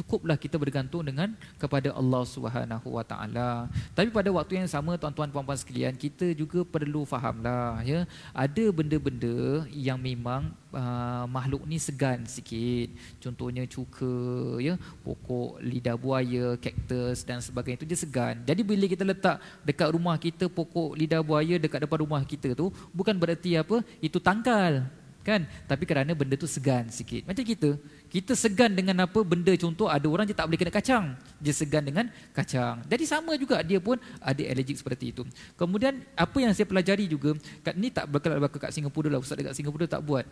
Cukuplah kita bergantung dengan kepada Allah Subhanahu Wa Taala. Tapi pada waktu yang sama tuan-tuan puan-puan sekalian, kita juga perlu fahamlah ya, ada benda-benda yang memang uh, makhluk ni segan sikit. Contohnya cuka ya, pokok lidah buaya, kaktus dan sebagainya itu dia segan. Jadi bila kita letak dekat rumah kita pokok lidah buaya dekat depan rumah kita tu bukan berarti apa itu tangkal kan tapi kerana benda tu segan sikit macam kita kita segan dengan apa benda contoh ada orang je tak boleh kena kacang. Dia segan dengan kacang. Jadi sama juga dia pun ada allergic seperti itu. Kemudian apa yang saya pelajari juga kat ni tak berkala berkala kat Singapura lah ustaz dekat Singapura tak buat.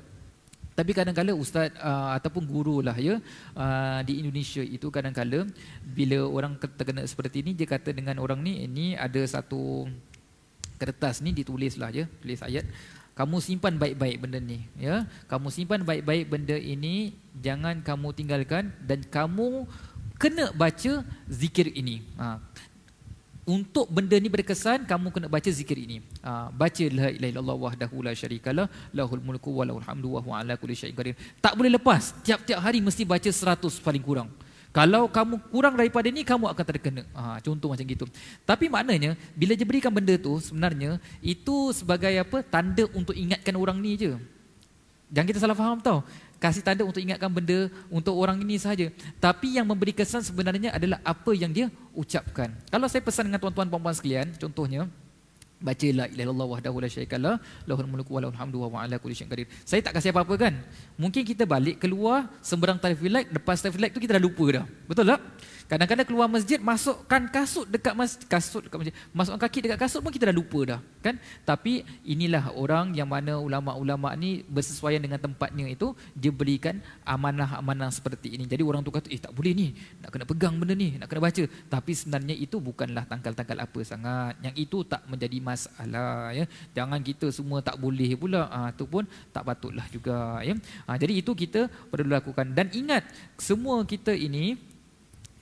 Tapi kadang-kadang ustaz uh, ataupun guru lah ya uh, di Indonesia itu kadang-kadang bila orang terkena seperti ini dia kata dengan orang ni ini ada satu kertas ni ditulis lah ya tulis ayat kamu simpan baik-baik benda ni ya. Kamu simpan baik-baik benda ini jangan kamu tinggalkan dan kamu kena baca zikir ini. Ha. untuk benda ni berkesan kamu kena baca zikir ini. Ha. baca la ilaha illallah wahdahu la syarikalah lahul mulku wa lahul hamdu wa huwa ala kulli syai'in qadir. Tak boleh lepas. Tiap-tiap hari mesti baca 100 paling kurang kalau kamu kurang daripada ini, kamu akan terkena. Ha, contoh macam gitu. Tapi maknanya, bila dia berikan benda tu, sebenarnya, itu sebagai apa tanda untuk ingatkan orang ni je. Jangan kita salah faham tau. Kasih tanda untuk ingatkan benda untuk orang ini sahaja. Tapi yang memberi kesan sebenarnya adalah apa yang dia ucapkan. Kalau saya pesan dengan tuan-tuan puan-puan sekalian, contohnya, baca la ilaha illallah wahdahu la syarikalah lahul mulku wa lahul hamdu wa ala kulli syai'in qadir. Saya tak kasih apa-apa kan? Mungkin kita balik keluar sembarang tarifil light lepas tarifil light tu kita dah lupa dah. Betul tak? Kadang-kadang keluar masjid masukkan kasut dekat masjid, kasut dekat masjid. Masukkan kaki dekat kasut pun kita dah lupa dah, kan? Tapi inilah orang yang mana ulama-ulama ni bersesuaian dengan tempatnya itu dia berikan amanah-amanah seperti ini. Jadi orang tu kata, "Eh tak boleh ni, nak kena pegang benda ni, nak kena baca." Tapi sebenarnya itu bukanlah tangkal-tangkal apa sangat. Yang itu tak menjadi masalah ya. Jangan kita semua tak boleh pula. Ah ha, tu pun tak patutlah juga ya. Ha, jadi itu kita perlu lakukan dan ingat semua kita ini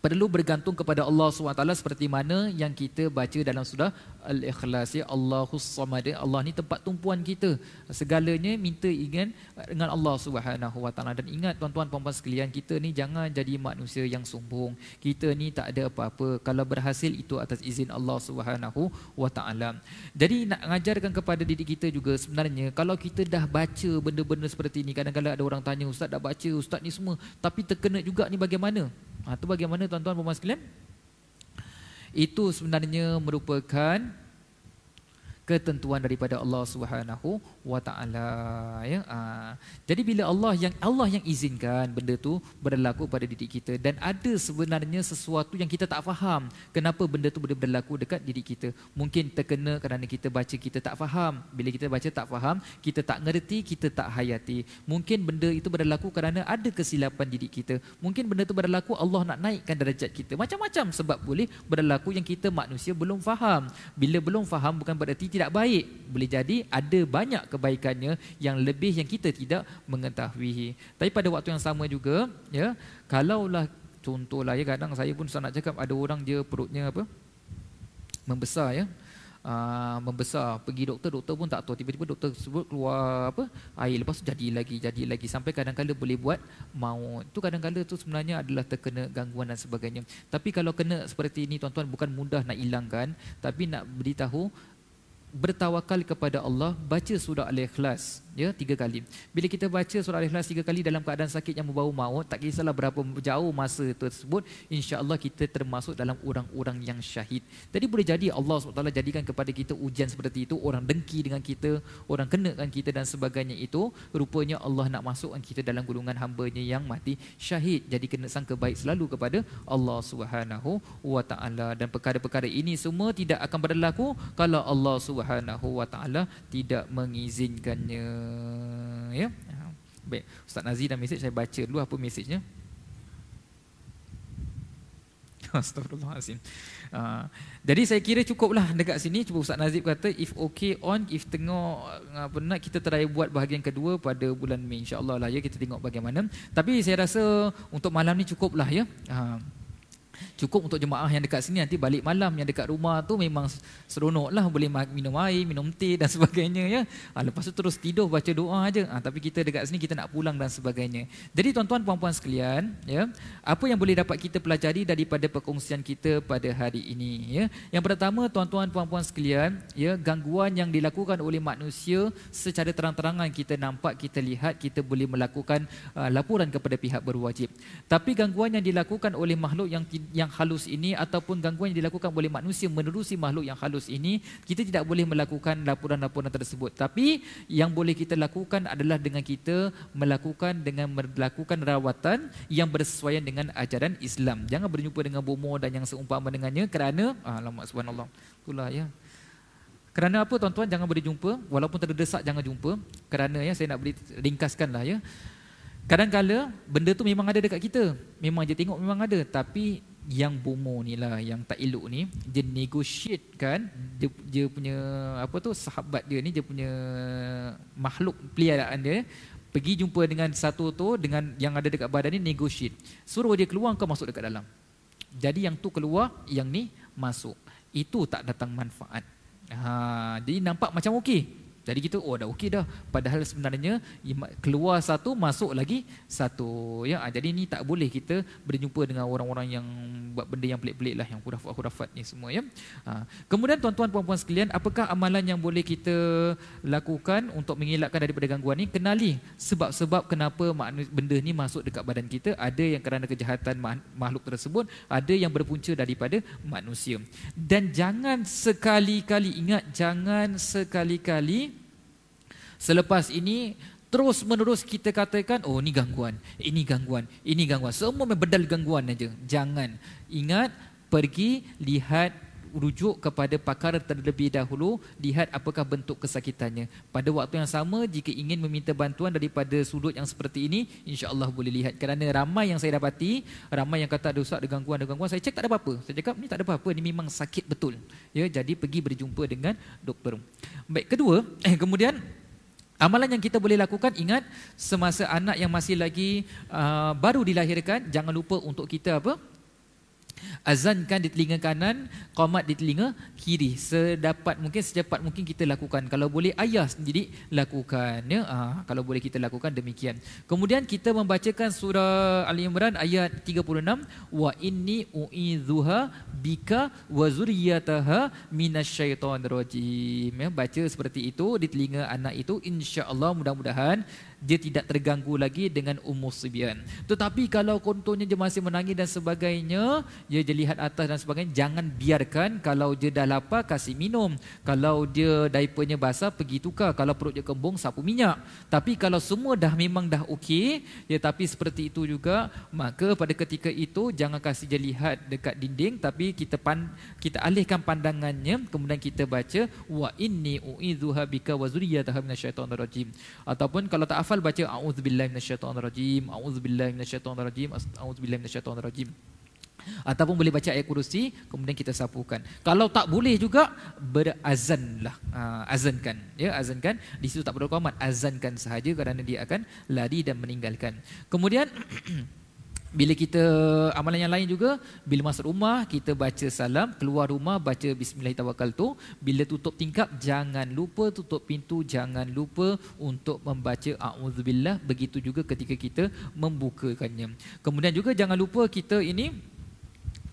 perlu bergantung kepada Allah SWT seperti mana yang kita baca dalam surah Al-Ikhlas ya Allahus Samad Allah ni tempat tumpuan kita. Segalanya minta ingin dengan Allah Subhanahu Wa Taala. Dan ingat tuan-tuan puan-puan sekalian kita ni jangan jadi manusia yang sombong. Kita ni tak ada apa-apa. Kalau berhasil itu atas izin Allah Subhanahu Wa Taala. Jadi nak mengajarkan kepada diri kita juga sebenarnya kalau kita dah baca benda-benda seperti ini kadang-kadang ada orang tanya ustaz dah baca ustaz ni semua? Tapi terkena juga ni bagaimana Ha, itu bagaimana tuan-tuan dan puan sekalian? Itu sebenarnya merupakan ketentuan daripada Allah Subhanahu wa taala ya. Ha. jadi bila Allah yang Allah yang izinkan benda tu berlaku pada diri kita dan ada sebenarnya sesuatu yang kita tak faham kenapa benda tu boleh berlaku dekat diri kita. Mungkin terkena kerana kita baca kita tak faham. Bila kita baca tak faham kita tak ngerti kita tak hayati. Mungkin benda itu berlaku kerana ada kesilapan diri kita. Mungkin benda tu berlaku Allah nak naikkan darjat kita. Macam-macam sebab boleh berlaku yang kita manusia belum faham. Bila belum faham bukan berarti tidak baik boleh jadi ada banyak kebaikannya yang lebih yang kita tidak mengetahui. Tapi pada waktu yang sama juga ya kalaulah contohlah ya kadang saya pun nak cakap ada orang dia perutnya apa membesar ya uh, membesar. Pergi doktor doktor pun tak tahu. Tiba-tiba doktor sebut keluar apa air lepas tu jadi lagi jadi lagi. Sampai kadang-kadang boleh buat maut. Tu kadang-kadang tu sebenarnya adalah terkena gangguan dan sebagainya. Tapi kalau kena seperti ini tuan-tuan bukan mudah nak hilangkan. Tapi nak beritahu bertawakal kepada Allah baca surah al-ikhlas ya tiga kali. Bila kita baca surah al-ikhlas tiga kali dalam keadaan sakit yang membau maut tak kisahlah berapa jauh masa tersebut insya-Allah kita termasuk dalam orang-orang yang syahid. Jadi boleh jadi Allah SWT jadikan kepada kita ujian seperti itu orang dengki dengan kita orang kenakan kita dan sebagainya itu rupanya Allah nak masukkan kita dalam golongan hamba-Nya yang mati. Syahid jadi kena sangka baik selalu kepada Allah Subhanahu wa taala. Dan perkara-perkara ini semua tidak akan berlaku kalau Allah Subhanahu wa taala tidak mengizinkannya ya. Baik, Ustaz Nazir dan mesej saya baca dulu apa mesejnya. Astagfirullahalazim. Uh, jadi saya kira cukuplah dekat sini cuba Ustaz Nazib kata if okay on if tengok apa nak kita try buat bahagian kedua pada bulan Mei insya-Allah lah ya kita tengok bagaimana. Tapi saya rasa untuk malam ni cukuplah ya. Uh, Cukup untuk jemaah yang dekat sini nanti balik malam yang dekat rumah tu memang seronok lah boleh minum air, minum teh dan sebagainya ya. Ha, lepas tu terus tidur baca doa aja. Ha, tapi kita dekat sini kita nak pulang dan sebagainya. Jadi tuan-tuan puan-puan sekalian, ya, apa yang boleh dapat kita pelajari daripada perkongsian kita pada hari ini ya. Yang pertama tuan-tuan puan-puan sekalian, ya, gangguan yang dilakukan oleh manusia secara terang-terangan kita nampak, kita lihat, kita boleh melakukan uh, laporan kepada pihak berwajib. Tapi gangguan yang dilakukan oleh makhluk yang yang halus ini ataupun gangguan yang dilakukan oleh manusia menerusi makhluk yang halus ini kita tidak boleh melakukan laporan-laporan tersebut. Tapi yang boleh kita lakukan adalah dengan kita melakukan dengan melakukan rawatan yang bersesuaian dengan ajaran Islam. Jangan berjumpa dengan bomo dan yang seumpama dengannya kerana ah, alamak subhanallah. Itulah ya. Kerana apa tuan-tuan? Jangan berjumpa walaupun terdesak jangan jumpa. Kerana ya saya nak beri ringkaskanlah ya. Kadang-kala benda tu memang ada dekat kita. Memang dia tengok memang ada. Tapi yang bomo ni lah yang tak elok ni dia negotiate kan dia, dia punya apa tu sahabat dia ni dia punya makhluk peliharaan dia pergi jumpa dengan satu tu dengan yang ada dekat badan ni negotiate. Suruh dia keluar kau masuk dekat dalam. Jadi yang tu keluar yang ni masuk. Itu tak datang manfaat. Ha jadi nampak macam okey jadi kita oh dah okey dah. Padahal sebenarnya keluar satu masuk lagi satu. Ya, ah, jadi ni tak boleh kita berjumpa dengan orang-orang yang buat benda yang pelik-pelik lah yang khurafat-khurafat ni semua ya. Ha. Kemudian tuan-tuan puan-puan sekalian, apakah amalan yang boleh kita lakukan untuk mengelakkan daripada gangguan ni? Kenali sebab-sebab kenapa benda ni masuk dekat badan kita. Ada yang kerana kejahatan makhluk tersebut, ada yang berpunca daripada manusia. Dan jangan sekali-kali ingat jangan sekali-kali Selepas ini terus menerus kita katakan oh ini gangguan, ini gangguan, ini gangguan. Semua bedal gangguan aja. Jangan. Ingat pergi lihat rujuk kepada pakar terlebih dahulu lihat apakah bentuk kesakitannya pada waktu yang sama jika ingin meminta bantuan daripada sudut yang seperti ini insya-Allah boleh lihat kerana ramai yang saya dapati ramai yang kata ada ustaz ada gangguan ada gangguan saya cek tak ada apa-apa saya cakap ni tak ada apa-apa ni memang sakit betul ya jadi pergi berjumpa dengan doktor baik kedua eh kemudian Amalan yang kita boleh lakukan ingat semasa anak yang masih lagi uh, baru dilahirkan jangan lupa untuk kita apa azankan di telinga kanan, qamat di telinga kiri. Sedapat mungkin secepat mungkin kita lakukan. Kalau boleh ayah sendiri lakukan ya. Ha, kalau boleh kita lakukan demikian. Kemudian kita membacakan surah Ali Imran ayat 36 wa inni uidzuha bika wa zurriyataha minasyaitonirrajim. Ya, baca seperti itu di telinga anak itu insya-Allah mudah-mudahan dia tidak terganggu lagi dengan umur sibian. Tetapi kalau contohnya dia masih menangis dan sebagainya, dia je lihat atas dan sebagainya, jangan biarkan kalau dia dah lapar kasih minum. Kalau dia diapernya basah pergi tukar. Kalau perut dia kembung sapu minyak. Tapi kalau semua dah memang dah okey, ya tapi seperti itu juga, maka pada ketika itu jangan kasih dia lihat dekat dinding tapi kita pan, kita alihkan pandangannya kemudian kita baca wa inni uidzuha bika wa zurriyyataha minasyaitonir rajim. Ataupun kalau tak hafal baca auzubillahi minasyaitonirrajim auzubillahi minasyaitonirrajim auzubillahi minasyaitonirrajim. Ataupun boleh baca ayat kursi kemudian kita sapukan. Kalau tak boleh juga berazanlah uh, azankan. Ya azankan. Di situ tak perlu qamat azankan sahaja kerana dia akan lari dan meninggalkan. Kemudian bila kita amalan yang lain juga bila masuk rumah kita baca salam keluar rumah baca bismillahirrahmanirrahim bila tutup tingkap jangan lupa tutup pintu jangan lupa untuk membaca auzubillah begitu juga ketika kita membukakannya kemudian juga jangan lupa kita ini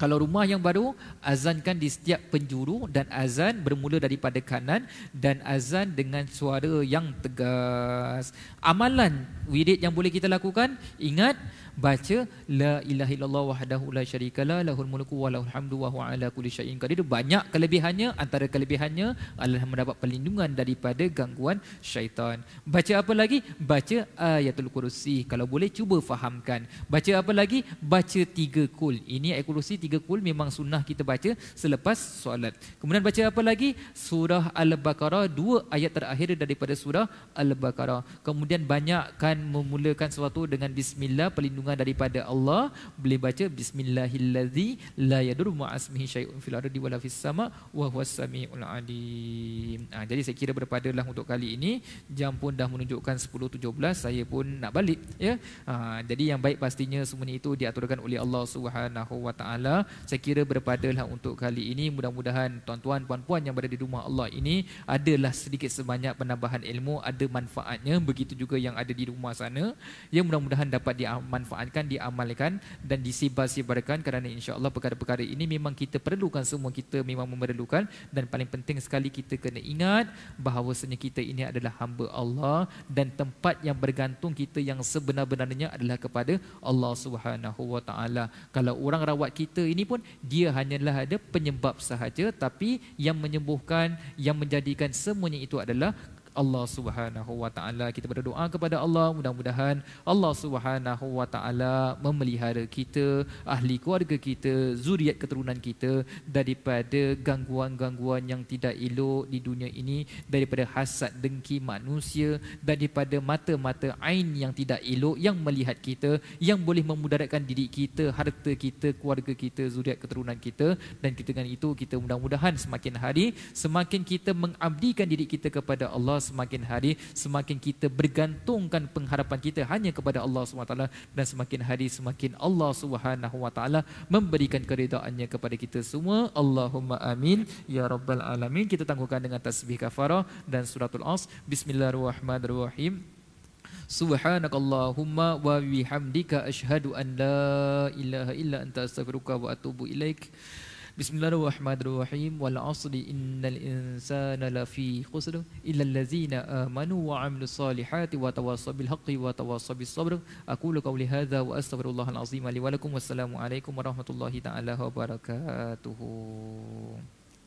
kalau rumah yang baru, azankan di setiap penjuru dan azan bermula daripada kanan dan azan dengan suara yang tegas. Amalan wirid yang boleh kita lakukan, ingat baca la ilaha illallah wahdahu la syarikalah lahul mulku wa lahul hamdu wa huwa ala kulli syai'in qadir. Banyak kelebihannya antara kelebihannya adalah mendapat perlindungan daripada gangguan syaitan. Baca apa lagi? Baca ayatul kursi. Kalau boleh cuba fahamkan. Baca apa lagi? Baca tiga kul. Ini ayat kursi tiga kul memang sunnah kita baca selepas solat. Kemudian baca apa lagi? Surah al-baqarah dua ayat terakhir daripada surah al-baqarah. Kemudian banyakkan memulakan sesuatu dengan bismillah perlindungan perlindungan daripada Allah boleh baca bismillahillazi la yadur ma'asmihi syai'un fil ardi wala fis sama wa huwas samiul alim. Ha, jadi saya kira berpadalah untuk kali ini jam pun dah menunjukkan 10.17 saya pun nak balik ya. Ha, jadi yang baik pastinya semuanya itu diaturkan oleh Allah Subhanahu wa taala. Saya kira berpadalah untuk kali ini mudah-mudahan tuan-tuan puan-puan yang berada di rumah Allah ini adalah sedikit sebanyak penambahan ilmu ada manfaatnya begitu juga yang ada di rumah sana. Yang mudah-mudahan dapat dimanfaatkan dimanfaatkan, diamalkan dan disibar-sibarkan kerana insya-Allah perkara-perkara ini memang kita perlukan semua kita memang memerlukan dan paling penting sekali kita kena ingat bahawasanya kita ini adalah hamba Allah dan tempat yang bergantung kita yang sebenar-benarnya adalah kepada Allah Subhanahu wa taala. Kalau orang rawat kita ini pun dia hanyalah ada penyebab sahaja tapi yang menyembuhkan yang menjadikan semuanya itu adalah Allah Subhanahu wa taala. Kita berdoa kepada Allah. Mudah-mudahan Allah Subhanahu wa taala memelihara kita ahli keluarga kita zuriat keturunan kita daripada gangguan-gangguan yang tidak elok di dunia ini daripada hasad dengki manusia daripada mata-mata ain yang tidak elok yang melihat kita yang boleh memudaratkan diri kita harta kita keluarga kita zuriat keturunan kita. Dan dengan itu kita mudah-mudahan semakin hari semakin kita mengabdikan diri kita kepada Allah semakin hari semakin kita bergantungkan pengharapan kita hanya kepada Allah SWT dan semakin hari semakin Allah SWT memberikan keridaannya kepada kita semua. Allahumma amin. Ya rabbal alamin. Kita tangguhkan dengan tasbih kafarah dan suratul as. Bismillahirrahmanirrahim. Subhanakallahumma wa bihamdika ashhadu an la ilaha illa anta astaghfiruka wa atubu ilaik. بسم الله الرحمن الرحيم. والعصر إن الإنسان لفي خسر إلا الذين آمنوا وعملوا الصالحات وتواصوا بالحق وتواصوا بالصبر. أقول قولي هذا وأستغفر الله العظيم لي ولكم. والسلام عليكم ورحمة الله تعالى وبركاته.